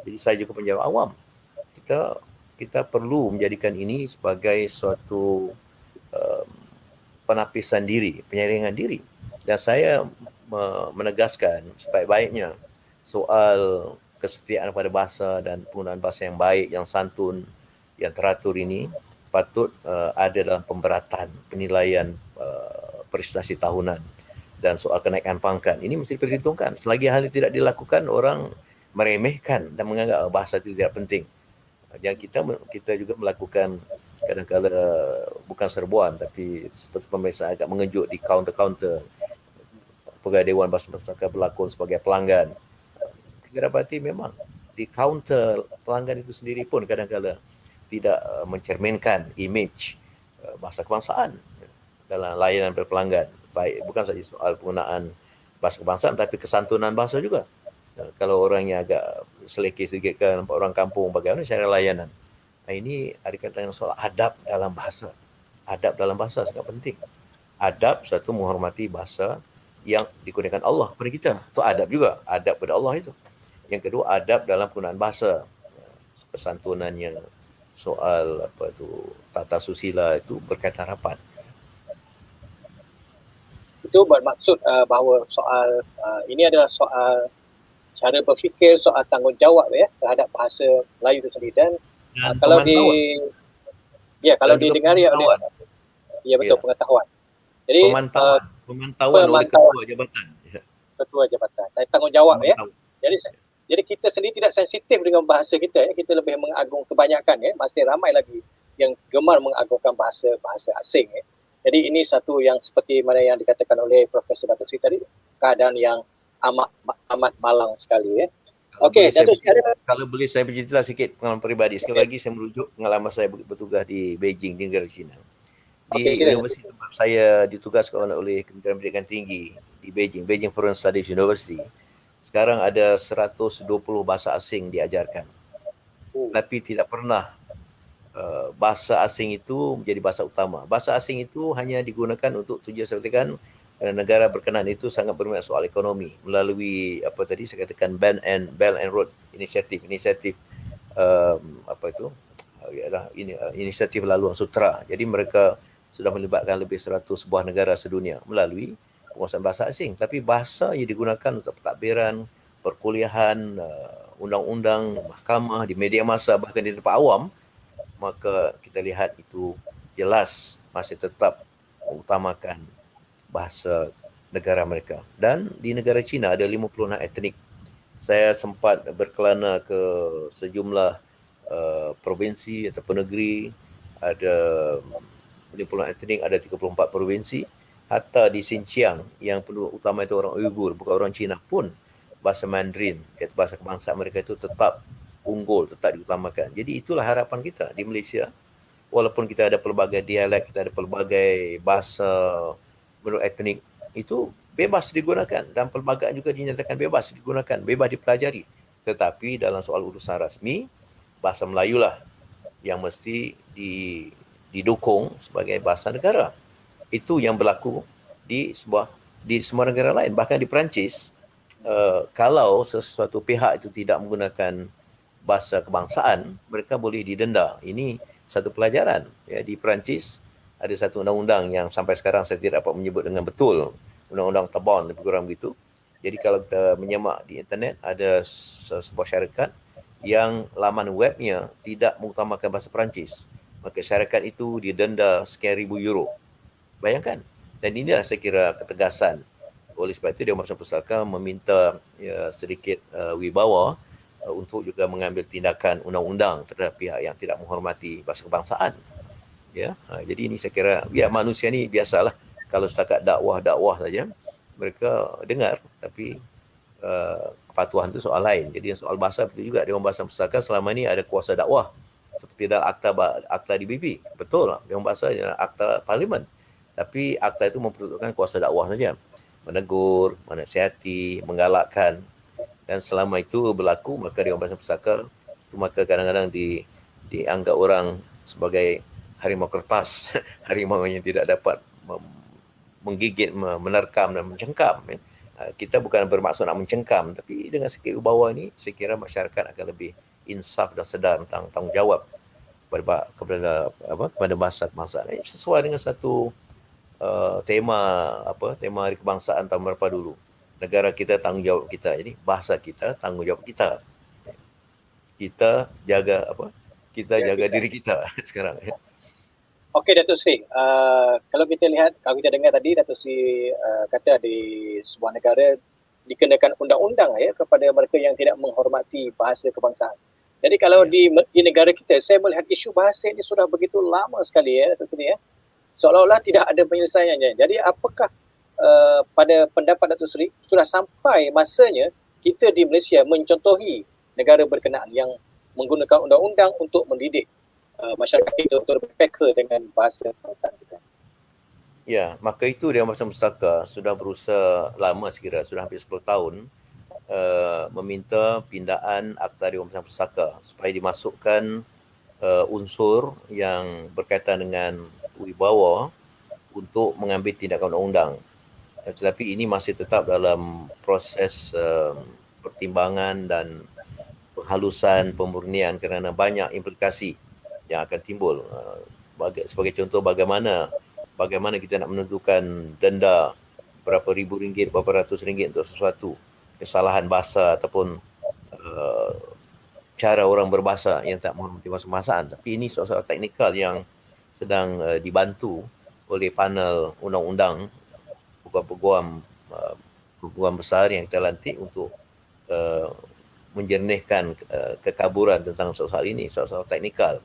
Jadi saya juga penjawab awam. Kita kita perlu menjadikan ini sebagai suatu uh, penapisan diri, penyaringan diri. Dan saya menegaskan sebaik-baiknya soal kesetiaan pada bahasa dan penggunaan bahasa yang baik, yang santun, yang teratur ini patut uh, ada dalam pemberatan penilaian uh, prestasi tahunan dan soal kenaikan pangkat. Ini mesti diperhitungkan. Selagi hal ini tidak dilakukan orang meremehkan dan menganggap oh, bahasa itu tidak penting. Yang kita kita juga melakukan kadang-kadang bukan serbuan tapi seperti pemeriksaan agak mengejut di counter-counter pegawai Dewan Bahasa Pustaka berlakon sebagai pelanggan. Kita dapati memang di counter pelanggan itu sendiri pun kadang-kadang tidak uh, mencerminkan image uh, bahasa kebangsaan dalam layanan pelanggan baik bukan saja soal penggunaan bahasa kebangsaan tapi kesantunan bahasa juga. Uh, kalau orang yang agak selekeh sedikit kan nampak orang kampung bagaimana cara layanan? Nah, ini ada kata yang soal adab dalam bahasa. Adab dalam bahasa sangat penting. Adab satu menghormati bahasa yang digunakan Allah kepada kita. Itu adab juga. Adab kepada Allah itu. Yang kedua adab dalam penggunaan bahasa. Kesantunannya soal apa tu tata susila itu berkaitan rapat. Itu bermaksud uh, bahawa soal uh, ini adalah soal cara berfikir soal tanggungjawab ya terhadap bahasa Melayu itu sendiri dan, uh, kalau di ya kalau didengar ya oleh ya betul ya. pengetahuan. Jadi pemantauan, uh, pemantauan, oleh ketua jabatan. Ya. Ketua jabatan. Dan tanggungjawab ya. Jadi jadi kita sendiri tidak sensitif dengan bahasa kita ya. Kita lebih mengagung kebanyakan ya. Masih ramai lagi yang gemar mengagungkan bahasa bahasa asing ya. Jadi ini satu yang seperti mana yang dikatakan oleh Profesor Datuk Sri tadi keadaan yang amat amat malang sekali ya. Okey, Datuk Sri kalau boleh saya bercerita sikit pengalaman peribadi. Sekali okay. lagi saya merujuk pengalaman saya bertugas di Beijing di negara China. Di okay, universiti tempat saya ditugaskan oleh Kementerian Pendidikan Tinggi di Beijing, Beijing Foreign Studies University sekarang ada 120 bahasa asing diajarkan. Oh. Tapi tidak pernah uh, bahasa asing itu menjadi bahasa utama. Bahasa asing itu hanya digunakan untuk tujuan saya katakan negara berkenan itu sangat berminat soal ekonomi melalui apa tadi saya katakan Band and Bell and Road inisiatif inisiatif um, apa itu ialah ini uh, inisiatif laluan sutra. Jadi mereka sudah melibatkan lebih 100 sebuah negara sedunia melalui penguasaan bahasa asing. Tapi bahasa yang digunakan untuk pentadbiran perkuliahan uh, undang-undang mahkamah di media masa bahkan di tempat awam maka kita lihat itu jelas masih tetap mengutamakan bahasa negara mereka. Dan di negara China ada 56 etnik. Saya sempat berkelana ke sejumlah uh, provinsi atau negeri ada 50 etnik ada 34 provinsi hatta di Xinjiang yang penduduk utama itu orang Uyghur bukan orang Cina pun bahasa Mandarin iaitu bahasa kebangsaan mereka itu tetap unggul tetap diutamakan. Jadi itulah harapan kita di Malaysia. Walaupun kita ada pelbagai dialek kita ada pelbagai bahasa menurut etnik itu bebas digunakan. Dan pelbagai juga dinyatakan bebas digunakan bebas dipelajari. Tetapi dalam soal urusan rasmi bahasa Melayu lah yang mesti di, didukung sebagai bahasa negara itu yang berlaku di sebuah di semua negara lain bahkan di Perancis uh, kalau sesuatu pihak itu tidak menggunakan bahasa kebangsaan mereka boleh didenda ini satu pelajaran ya di Perancis ada satu undang-undang yang sampai sekarang saya tidak dapat menyebut dengan betul undang-undang Tabon lebih kurang begitu. Jadi kalau kita menyemak di internet ada sebuah syarikat yang laman webnya tidak mengutamakan bahasa Perancis. Maka syarikat itu didenda sekian ribu euro. Bayangkan. Dan ini saya kira ketegasan. Oleh sebab itu Dewan Besar Pusaka meminta ya, sedikit uh, wibawa uh, untuk juga mengambil tindakan undang-undang terhadap pihak yang tidak menghormati bahasa kebangsaan. Ya, uh, jadi ini saya kira ya manusia ni biasalah kalau setakat dakwah-dakwah saja mereka dengar tapi uh, kepatuhan itu soal lain. Jadi soal bahasa itu juga Dewan Bahasa Pusaka selama ini ada kuasa dakwah seperti dalam akta akta DBP. Betul lah. Dewan Bahasa akta parlimen. Tapi akta itu memperuntukkan kuasa dakwah saja. Menegur, menasihati, menggalakkan. Dan selama itu berlaku maka Dewan Bahasa Pusaka itu maka kadang-kadang di dianggap orang sebagai harimau kertas, harimau yang tidak dapat menggigit, menerkam dan mencengkam. Ya. Ah, kita bukan bermaksud nak mencengkam tapi dengan sikit ubawa ini saya kira masyarakat akan lebih insaf dan sedar tentang tanggungjawab kepada kepada apa kepada kebangsaan ini sesuai dengan satu uh, tema apa tema hari kebangsaan tahun berapa dulu negara kita tanggungjawab kita jadi bahasa kita tanggungjawab kita kita jaga apa kita jaga diri kita sekarang ya. Okey Datuk Sri, uh, kalau kita lihat, kalau kita dengar tadi Datuk Sri uh, kata di sebuah negara dikenakan undang-undang ya kepada mereka yang tidak menghormati bahasa kebangsaan. Jadi kalau ya. di, di negara kita, saya melihat isu bahasa ini sudah begitu lama sekali ya Datuk Sri ya. Seolah-olah tidak ada penyelesaiannya. Jadi apakah uh, pada pendapat Datuk Sri sudah sampai masanya kita di Malaysia mencontohi negara berkenaan yang menggunakan undang-undang untuk mendidik Uh, masyarakat kita untuk berpeka dengan bahasa kebangsaan kita. Ya, maka itu Dewan Bahasa Pustaka sudah berusaha lama sekira, sudah hampir 10 tahun uh, meminta pindaan Akta Dewan Bahasa Pustaka supaya dimasukkan uh, unsur yang berkaitan dengan wibawa untuk mengambil tindakan undang-undang. Uh, tetapi ini masih tetap dalam proses uh, pertimbangan dan penghalusan pemurnian kerana banyak implikasi yang akan timbul. Uh, sebagai contoh bagaimana bagaimana kita nak menentukan denda berapa ribu ringgit, berapa ratus ringgit untuk sesuatu kesalahan bahasa ataupun uh, cara orang berbahasa yang tak menghormati bahasa kebangsaan. Tapi ini soal-soal teknikal yang sedang uh, dibantu oleh panel undang-undang peguam-peguam uh, peguam besar yang kita lantik untuk uh, menjernihkan uh, kekaburan tentang soal-soal ini, soal-soal teknikal.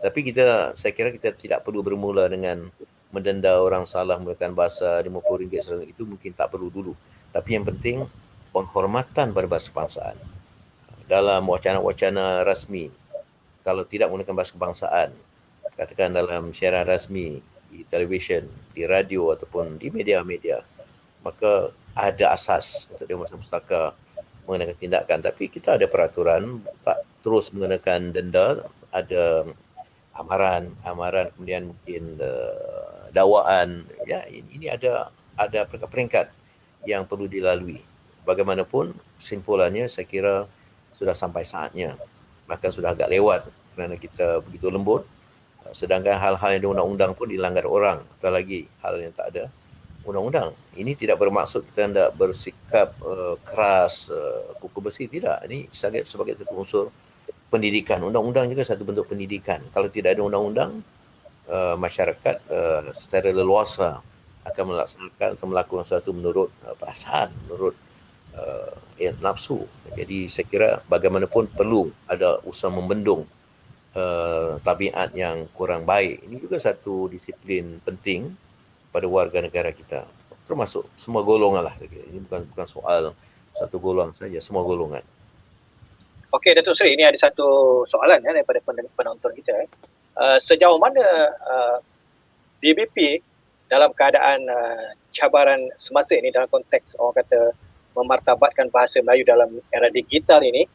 Tapi kita, saya kira kita tidak perlu bermula dengan mendenda orang salah menggunakan bahasa RM50 seratus itu mungkin tak perlu dulu. Tapi yang penting penghormatan pada bahasa kebangsaan. Dalam wacana-wacana rasmi, kalau tidak menggunakan bahasa kebangsaan, katakan dalam siaran rasmi di televisyen, di radio ataupun di media-media, maka ada asas untuk Dewan Pustaka mengenakan tindakan. Tapi kita ada peraturan tak terus menggunakan denda, ada amaran amaran kemudian mungkin uh, dakwaan. Ya ini ada ada peringkat-peringkat yang perlu dilalui. Bagaimanapun simpulannya saya kira sudah sampai saatnya. Bahkan sudah agak lewat kerana kita begitu lembut sedangkan hal-hal yang di undang-undang pun dilanggar orang apalagi hal yang tak ada undang-undang ini tidak bermaksud kita hendak bersikap uh, keras uh, kuku besi tidak ini sebagai sebagai satu unsur pendidikan. Undang-undang juga satu bentuk pendidikan. Kalau tidak ada undang-undang, uh, masyarakat uh, secara leluasa akan melaksanakan atau melakukan sesuatu menurut uh, perasaan, menurut uh, ya, nafsu. Jadi saya kira bagaimanapun perlu ada usaha membendung uh, tabiat yang kurang baik. Ini juga satu disiplin penting pada warga negara kita. Termasuk semua golongan lah. Ini bukan bukan soal satu golongan saja, semua golongan. Okey Datuk Seri, ini ada satu soalan ya, daripada penonton kita. Uh, sejauh mana uh, DBP dalam keadaan uh, cabaran semasa ini dalam konteks orang kata memartabatkan bahasa Melayu dalam era digital ini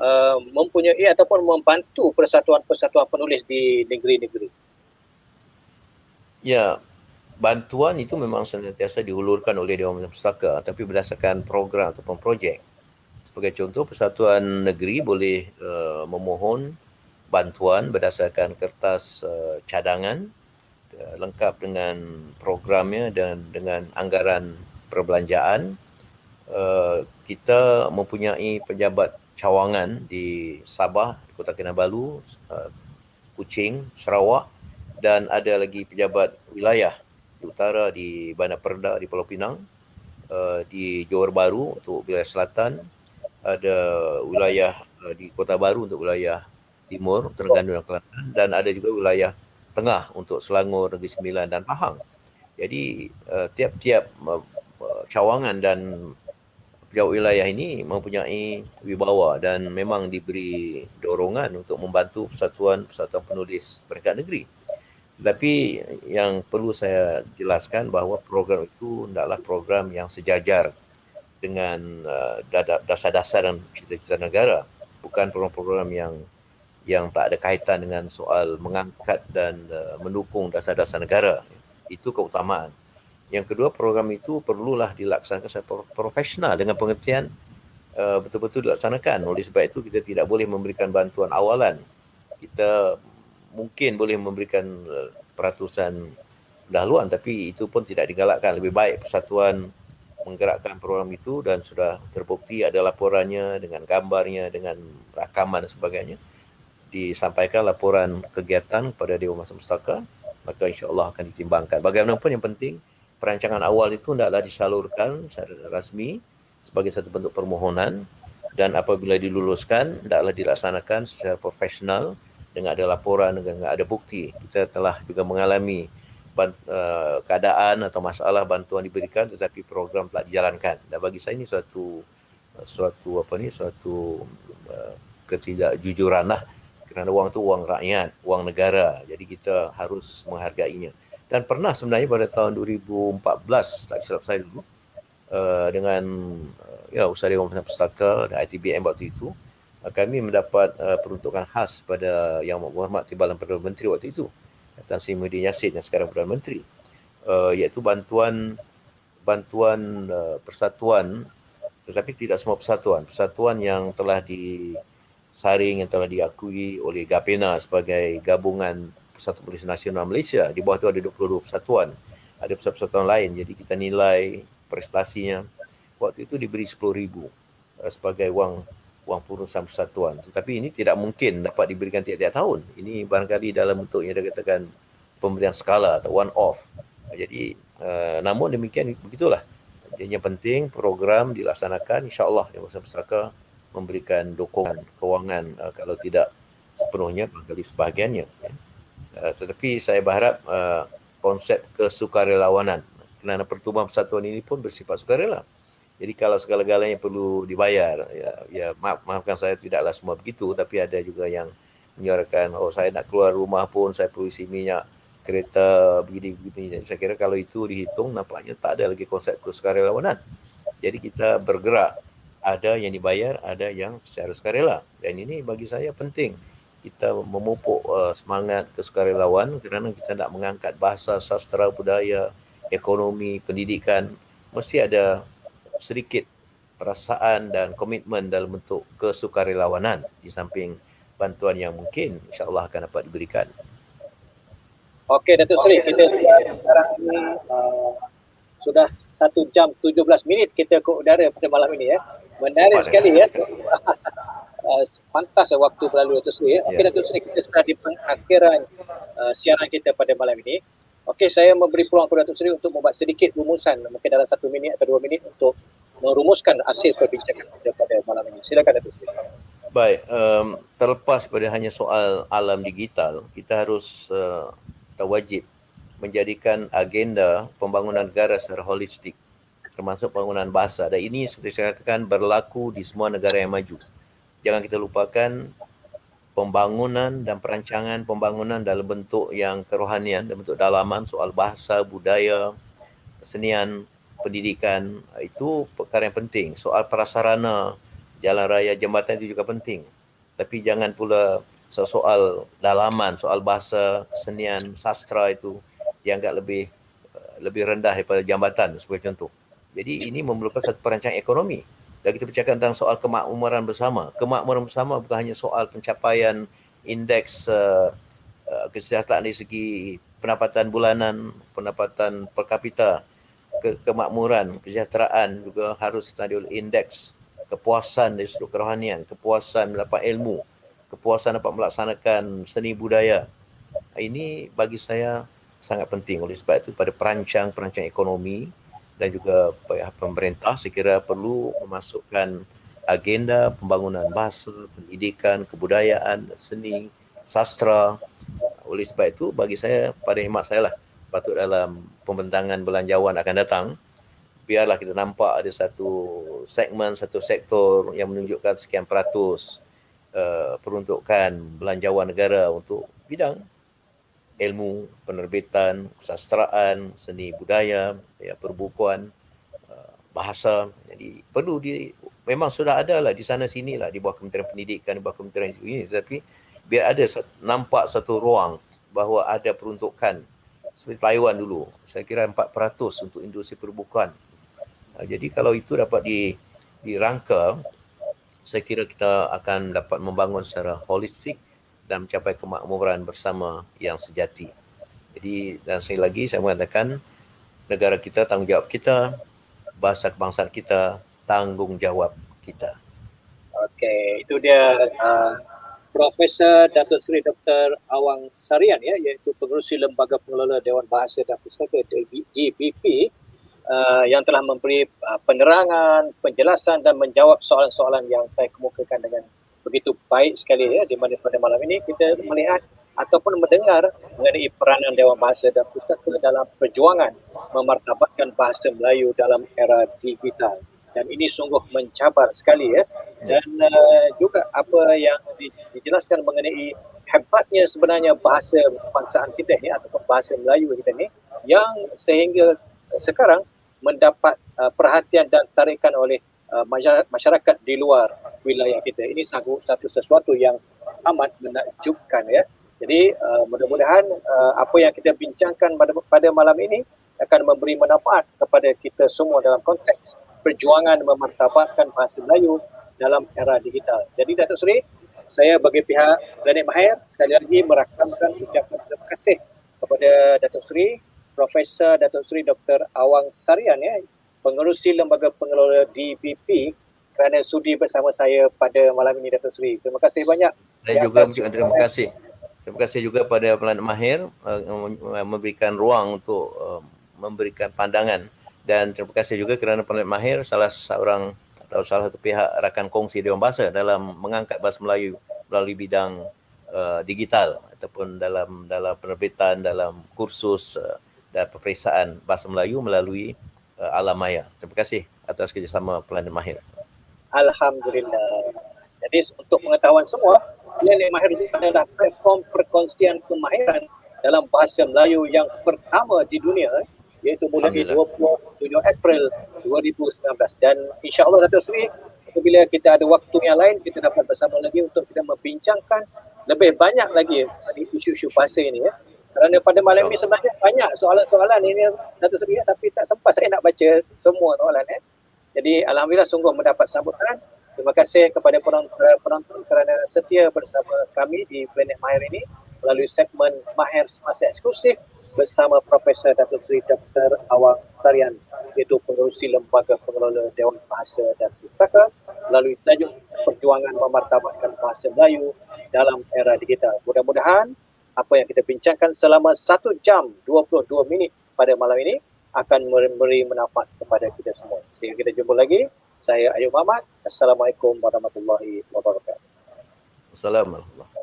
uh, mempunyai ataupun membantu persatuan-persatuan penulis di negeri-negeri? Ya, bantuan itu memang sentiasa diulurkan oleh Dewan Pustaka tapi berdasarkan program ataupun projek sebagai contoh persatuan negeri boleh uh, memohon bantuan berdasarkan kertas uh, cadangan uh, lengkap dengan programnya dan dengan anggaran perbelanjaan uh, kita mempunyai pejabat cawangan di Sabah, di Kota Kinabalu, uh, Kuching, Sarawak dan ada lagi pejabat wilayah di utara di Bandar Perda di Pulau Pinang, uh, di Johor Bahru untuk wilayah selatan, ada wilayah uh, di Kota Baru untuk wilayah timur, Terengganu dan Kelantan dan ada juga wilayah tengah untuk Selangor, Negeri Sembilan dan Pahang. Jadi tiap-tiap cawangan dan pejabat wilayah ini mempunyai wibawa dan memang diberi dorongan untuk membantu persatuan-persatuan penulis peringkat negeri. Tetapi yang perlu saya jelaskan bahawa program itu adalah program yang sejajar dengan uh, dasar-dasar dan cita-cita negara. Bukan program-program yang yang tak ada kaitan dengan soal mengangkat dan uh, mendukung dasar-dasar negara. Itu keutamaan. Yang kedua, program itu perlulah dilaksanakan secara profesional dengan pengertian uh, betul-betul dilaksanakan. Oleh sebab itu, kita tidak boleh memberikan bantuan awalan. Kita mungkin boleh memberikan uh, peratusan dahuluan tapi itu pun tidak digalakkan. Lebih baik persatuan menggerakkan program itu dan sudah terbukti ada laporannya dengan gambarnya, dengan rakaman dan sebagainya disampaikan laporan kegiatan kepada Dewan Masa Pustaka maka insyaAllah akan ditimbangkan. Bagaimanapun yang penting perancangan awal itu hendaklah disalurkan secara rasmi sebagai satu bentuk permohonan dan apabila diluluskan hendaklah dilaksanakan secara profesional dengan ada laporan dengan ada bukti. Kita telah juga mengalami uh, keadaan atau masalah bantuan diberikan tetapi program telah dijalankan. Dan bagi saya ini suatu suatu apa ni suatu uh, ketidakjujuran lah kerana wang tu wang rakyat, wang negara. Jadi kita harus menghargainya. Dan pernah sebenarnya pada tahun 2014, tak silap saya dulu, uh, dengan uh, ya Usaha Dewan Pustaka dan ITBM waktu itu, uh, kami mendapat uh, peruntukan khas pada Yang Berhormat Timbalan Perdana Menteri waktu itu, Tan Sri Muhyiddin Yassin yang sekarang Perdana Menteri, uh, iaitu bantuan bantuan uh, persatuan tetapi tidak semua persatuan. Persatuan yang telah di saring yang telah diakui oleh GAPENA sebagai gabungan Persatuan Polis Nasional Malaysia. Di bawah itu ada 22 persatuan. Ada persatuan lain. Jadi kita nilai prestasinya. Waktu itu diberi RM10,000 uh, sebagai wang wang pengurusan persatuan. Tetapi ini tidak mungkin dapat diberikan tiap-tiap tahun. Ini barangkali dalam bentuk yang dikatakan pemberian skala atau one off. Jadi uh, namun demikian begitulah. Yang penting program dilaksanakan insya-Allah di masa pesaka memberikan dukungan kewangan uh, kalau tidak sepenuhnya barangkali sebahagiannya ya. Uh, tetapi saya berharap uh, konsep kesukarelawanan kerana pertumbuhan persatuan ini pun bersifat sukarela jadi kalau segala-galanya perlu dibayar ya ya maaf maafkan saya tidaklah semua begitu tapi ada juga yang menyuarakan oh saya nak keluar rumah pun saya perlu isi minyak kereta begini begini saya kira kalau itu dihitung nampaknya tak ada lagi konsep kesukarelawanan jadi kita bergerak ada yang dibayar, ada yang secara sukarela. Dan ini bagi saya penting. Kita memupuk uh, semangat kesukarelawan kerana kita nak mengangkat bahasa, sastra, budaya, ekonomi, pendidikan. Mesti ada sedikit perasaan dan komitmen dalam bentuk kesukarelawanan di samping bantuan yang mungkin insyaAllah akan dapat diberikan. Okey Datuk Seri, kita sekarang ini uh, sudah satu jam 17 minit kita ke udara pada malam ini ya. Menarik sekali ya. Uh, pantas waktu berlalu Datuk Seri. Ya. Okey yeah. Datuk Seri kita sudah di pengakhiran uh, siaran kita pada malam ini. Okey saya memberi peluang kepada Datuk Seri untuk membuat sedikit rumusan mungkin dalam satu minit atau dua minit untuk merumuskan hasil perbincangan kita pada malam ini. Silakan Datuk Seri. Baik, um, terlepas pada hanya soal alam digital, kita harus uh, kita wajib menjadikan agenda pembangunan negara secara holistik termasuk pembangunan bahasa dan ini seperti saya katakan berlaku di semua negara yang maju. Jangan kita lupakan pembangunan dan perancangan pembangunan dalam bentuk yang kerohanian, dalam bentuk dalaman soal bahasa, budaya, kesenian, pendidikan itu perkara yang penting. Soal prasarana, jalan raya, jambatan itu juga penting. Tapi jangan pula soal dalaman, soal bahasa, kesenian, sastra itu dianggap lebih lebih rendah daripada jambatan sebagai contoh. Jadi ini memerlukan satu perancangan ekonomi. Dan kita bercakap tentang soal kemakmuran bersama. Kemakmuran bersama bukan hanya soal pencapaian indeks uh, uh, kesihatan dari segi pendapatan bulanan, pendapatan per kapita, ke- kemakmuran, kesejahteraan juga harus tadi oleh indeks kepuasan dari sudut kerohanian, kepuasan mendapat ilmu, kepuasan dapat melaksanakan seni budaya. Ini bagi saya sangat penting oleh sebab itu pada perancang-perancang ekonomi dan juga pihak pemerintah saya kira perlu memasukkan agenda pembangunan bahasa, pendidikan, kebudayaan, seni, sastra. Oleh sebab itu bagi saya pada hemat saya lah patut dalam pembentangan belanjawan akan datang biarlah kita nampak ada satu segmen, satu sektor yang menunjukkan sekian peratus uh, peruntukan belanjawan negara untuk bidang ilmu, penerbitan, kesastraan, seni budaya, ya, perbukuan, uh, bahasa. Jadi perlu di memang sudah ada lah di sana sini lah di bawah Kementerian Pendidikan, di bawah Kementerian ini tapi biar ada nampak satu ruang bahawa ada peruntukan seperti Taiwan dulu. Saya kira 4% untuk industri perbukuan. Jadi kalau itu dapat di dirangka saya kira kita akan dapat membangun secara holistik dan mencapai kemakmuran bersama yang sejati. Jadi dan sekali lagi saya mengatakan negara kita tanggungjawab kita, bahasa kebangsaan kita tanggungjawab kita. Okey, itu dia uh, Profesor Datuk Seri Dr. Awang Sarian ya iaitu pengerusi Lembaga Pengelola Dewan Bahasa dan Pustaka DBP uh, yang telah memberi uh, penerangan, penjelasan dan menjawab soalan-soalan yang saya kemukakan dengan begitu baik sekali ya di mana pada malam ini. Kita melihat ataupun mendengar mengenai peranan Dewan Bahasa dan Pustaka dalam perjuangan memartabatkan bahasa Melayu dalam era digital. Dan ini sungguh mencabar sekali ya. Dan uh, juga apa yang dijelaskan mengenai hebatnya sebenarnya bahasa bangsaan kita ni ataupun bahasa Melayu kita ni yang sehingga sekarang mendapat uh, perhatian dan tarikan oleh uh, masyarakat di luar wilayah kita ini satu satu sesuatu yang amat menakjubkan ya jadi uh, mudah-mudahan uh, apa yang kita bincangkan pada pada malam ini akan memberi manfaat kepada kita semua dalam konteks perjuangan memartabatkan bahasa Melayu dalam era digital. Jadi Datuk Seri, saya bagi pihak Planet Mahir sekali lagi merakamkan ucapan terima kasih kepada Datuk Seri, Profesor Datuk Seri Dr. Awang Sarian ya, pengerusi Lembaga Pengelola DBP kerana sudi bersama saya pada malam ini Datuk Seri. Terima kasih banyak. Saya juga mengucapkan terima kasih. Terima kasih juga pada Planet Mahir uh, memberikan ruang untuk uh, memberikan pandangan dan terima kasih juga kerana Planet Mahir salah seorang atau salah satu pihak rakan kongsi Dewan Bahasa dalam mengangkat bahasa Melayu melalui bidang uh, digital ataupun dalam dalam penerbitan dalam kursus uh, dan peperiksaan bahasa Melayu melalui uh, alam maya. Terima kasih atas kerjasama Planet Mahir. Alhamdulillah. Jadi untuk pengetahuan semua, Planet Mahir ini adalah platform perkongsian kemahiran dalam bahasa Melayu yang pertama di dunia eh iaitu mulai 27 April 2019 dan insyaAllah Datuk Seri apabila kita ada waktu yang lain kita dapat bersama lagi untuk kita membincangkan lebih banyak lagi isu-isu bahasa ini ya. Kerana pada malam ini sebenarnya banyak soalan-soalan ini Datuk Seri tapi tak sempat saya nak baca semua soalan ya. Jadi Alhamdulillah sungguh mendapat sambutan. Terima kasih kepada penonton kerana setia bersama kami di Planet Mahir ini melalui segmen Mahir Semasa Eksklusif bersama Profesor Datuk Seri Dr. Awang Tarian iaitu pengurusi Lembaga Pengelola Dewan Bahasa dan Pustaka melalui tajuk perjuangan memartabatkan bahasa Melayu dalam era digital. Mudah-mudahan apa yang kita bincangkan selama 1 jam 22 minit pada malam ini akan memberi manfaat kepada kita semua. Sehingga kita jumpa lagi. Saya Ayub Muhammad. Assalamualaikum warahmatullahi wabarakatuh. Assalamualaikum.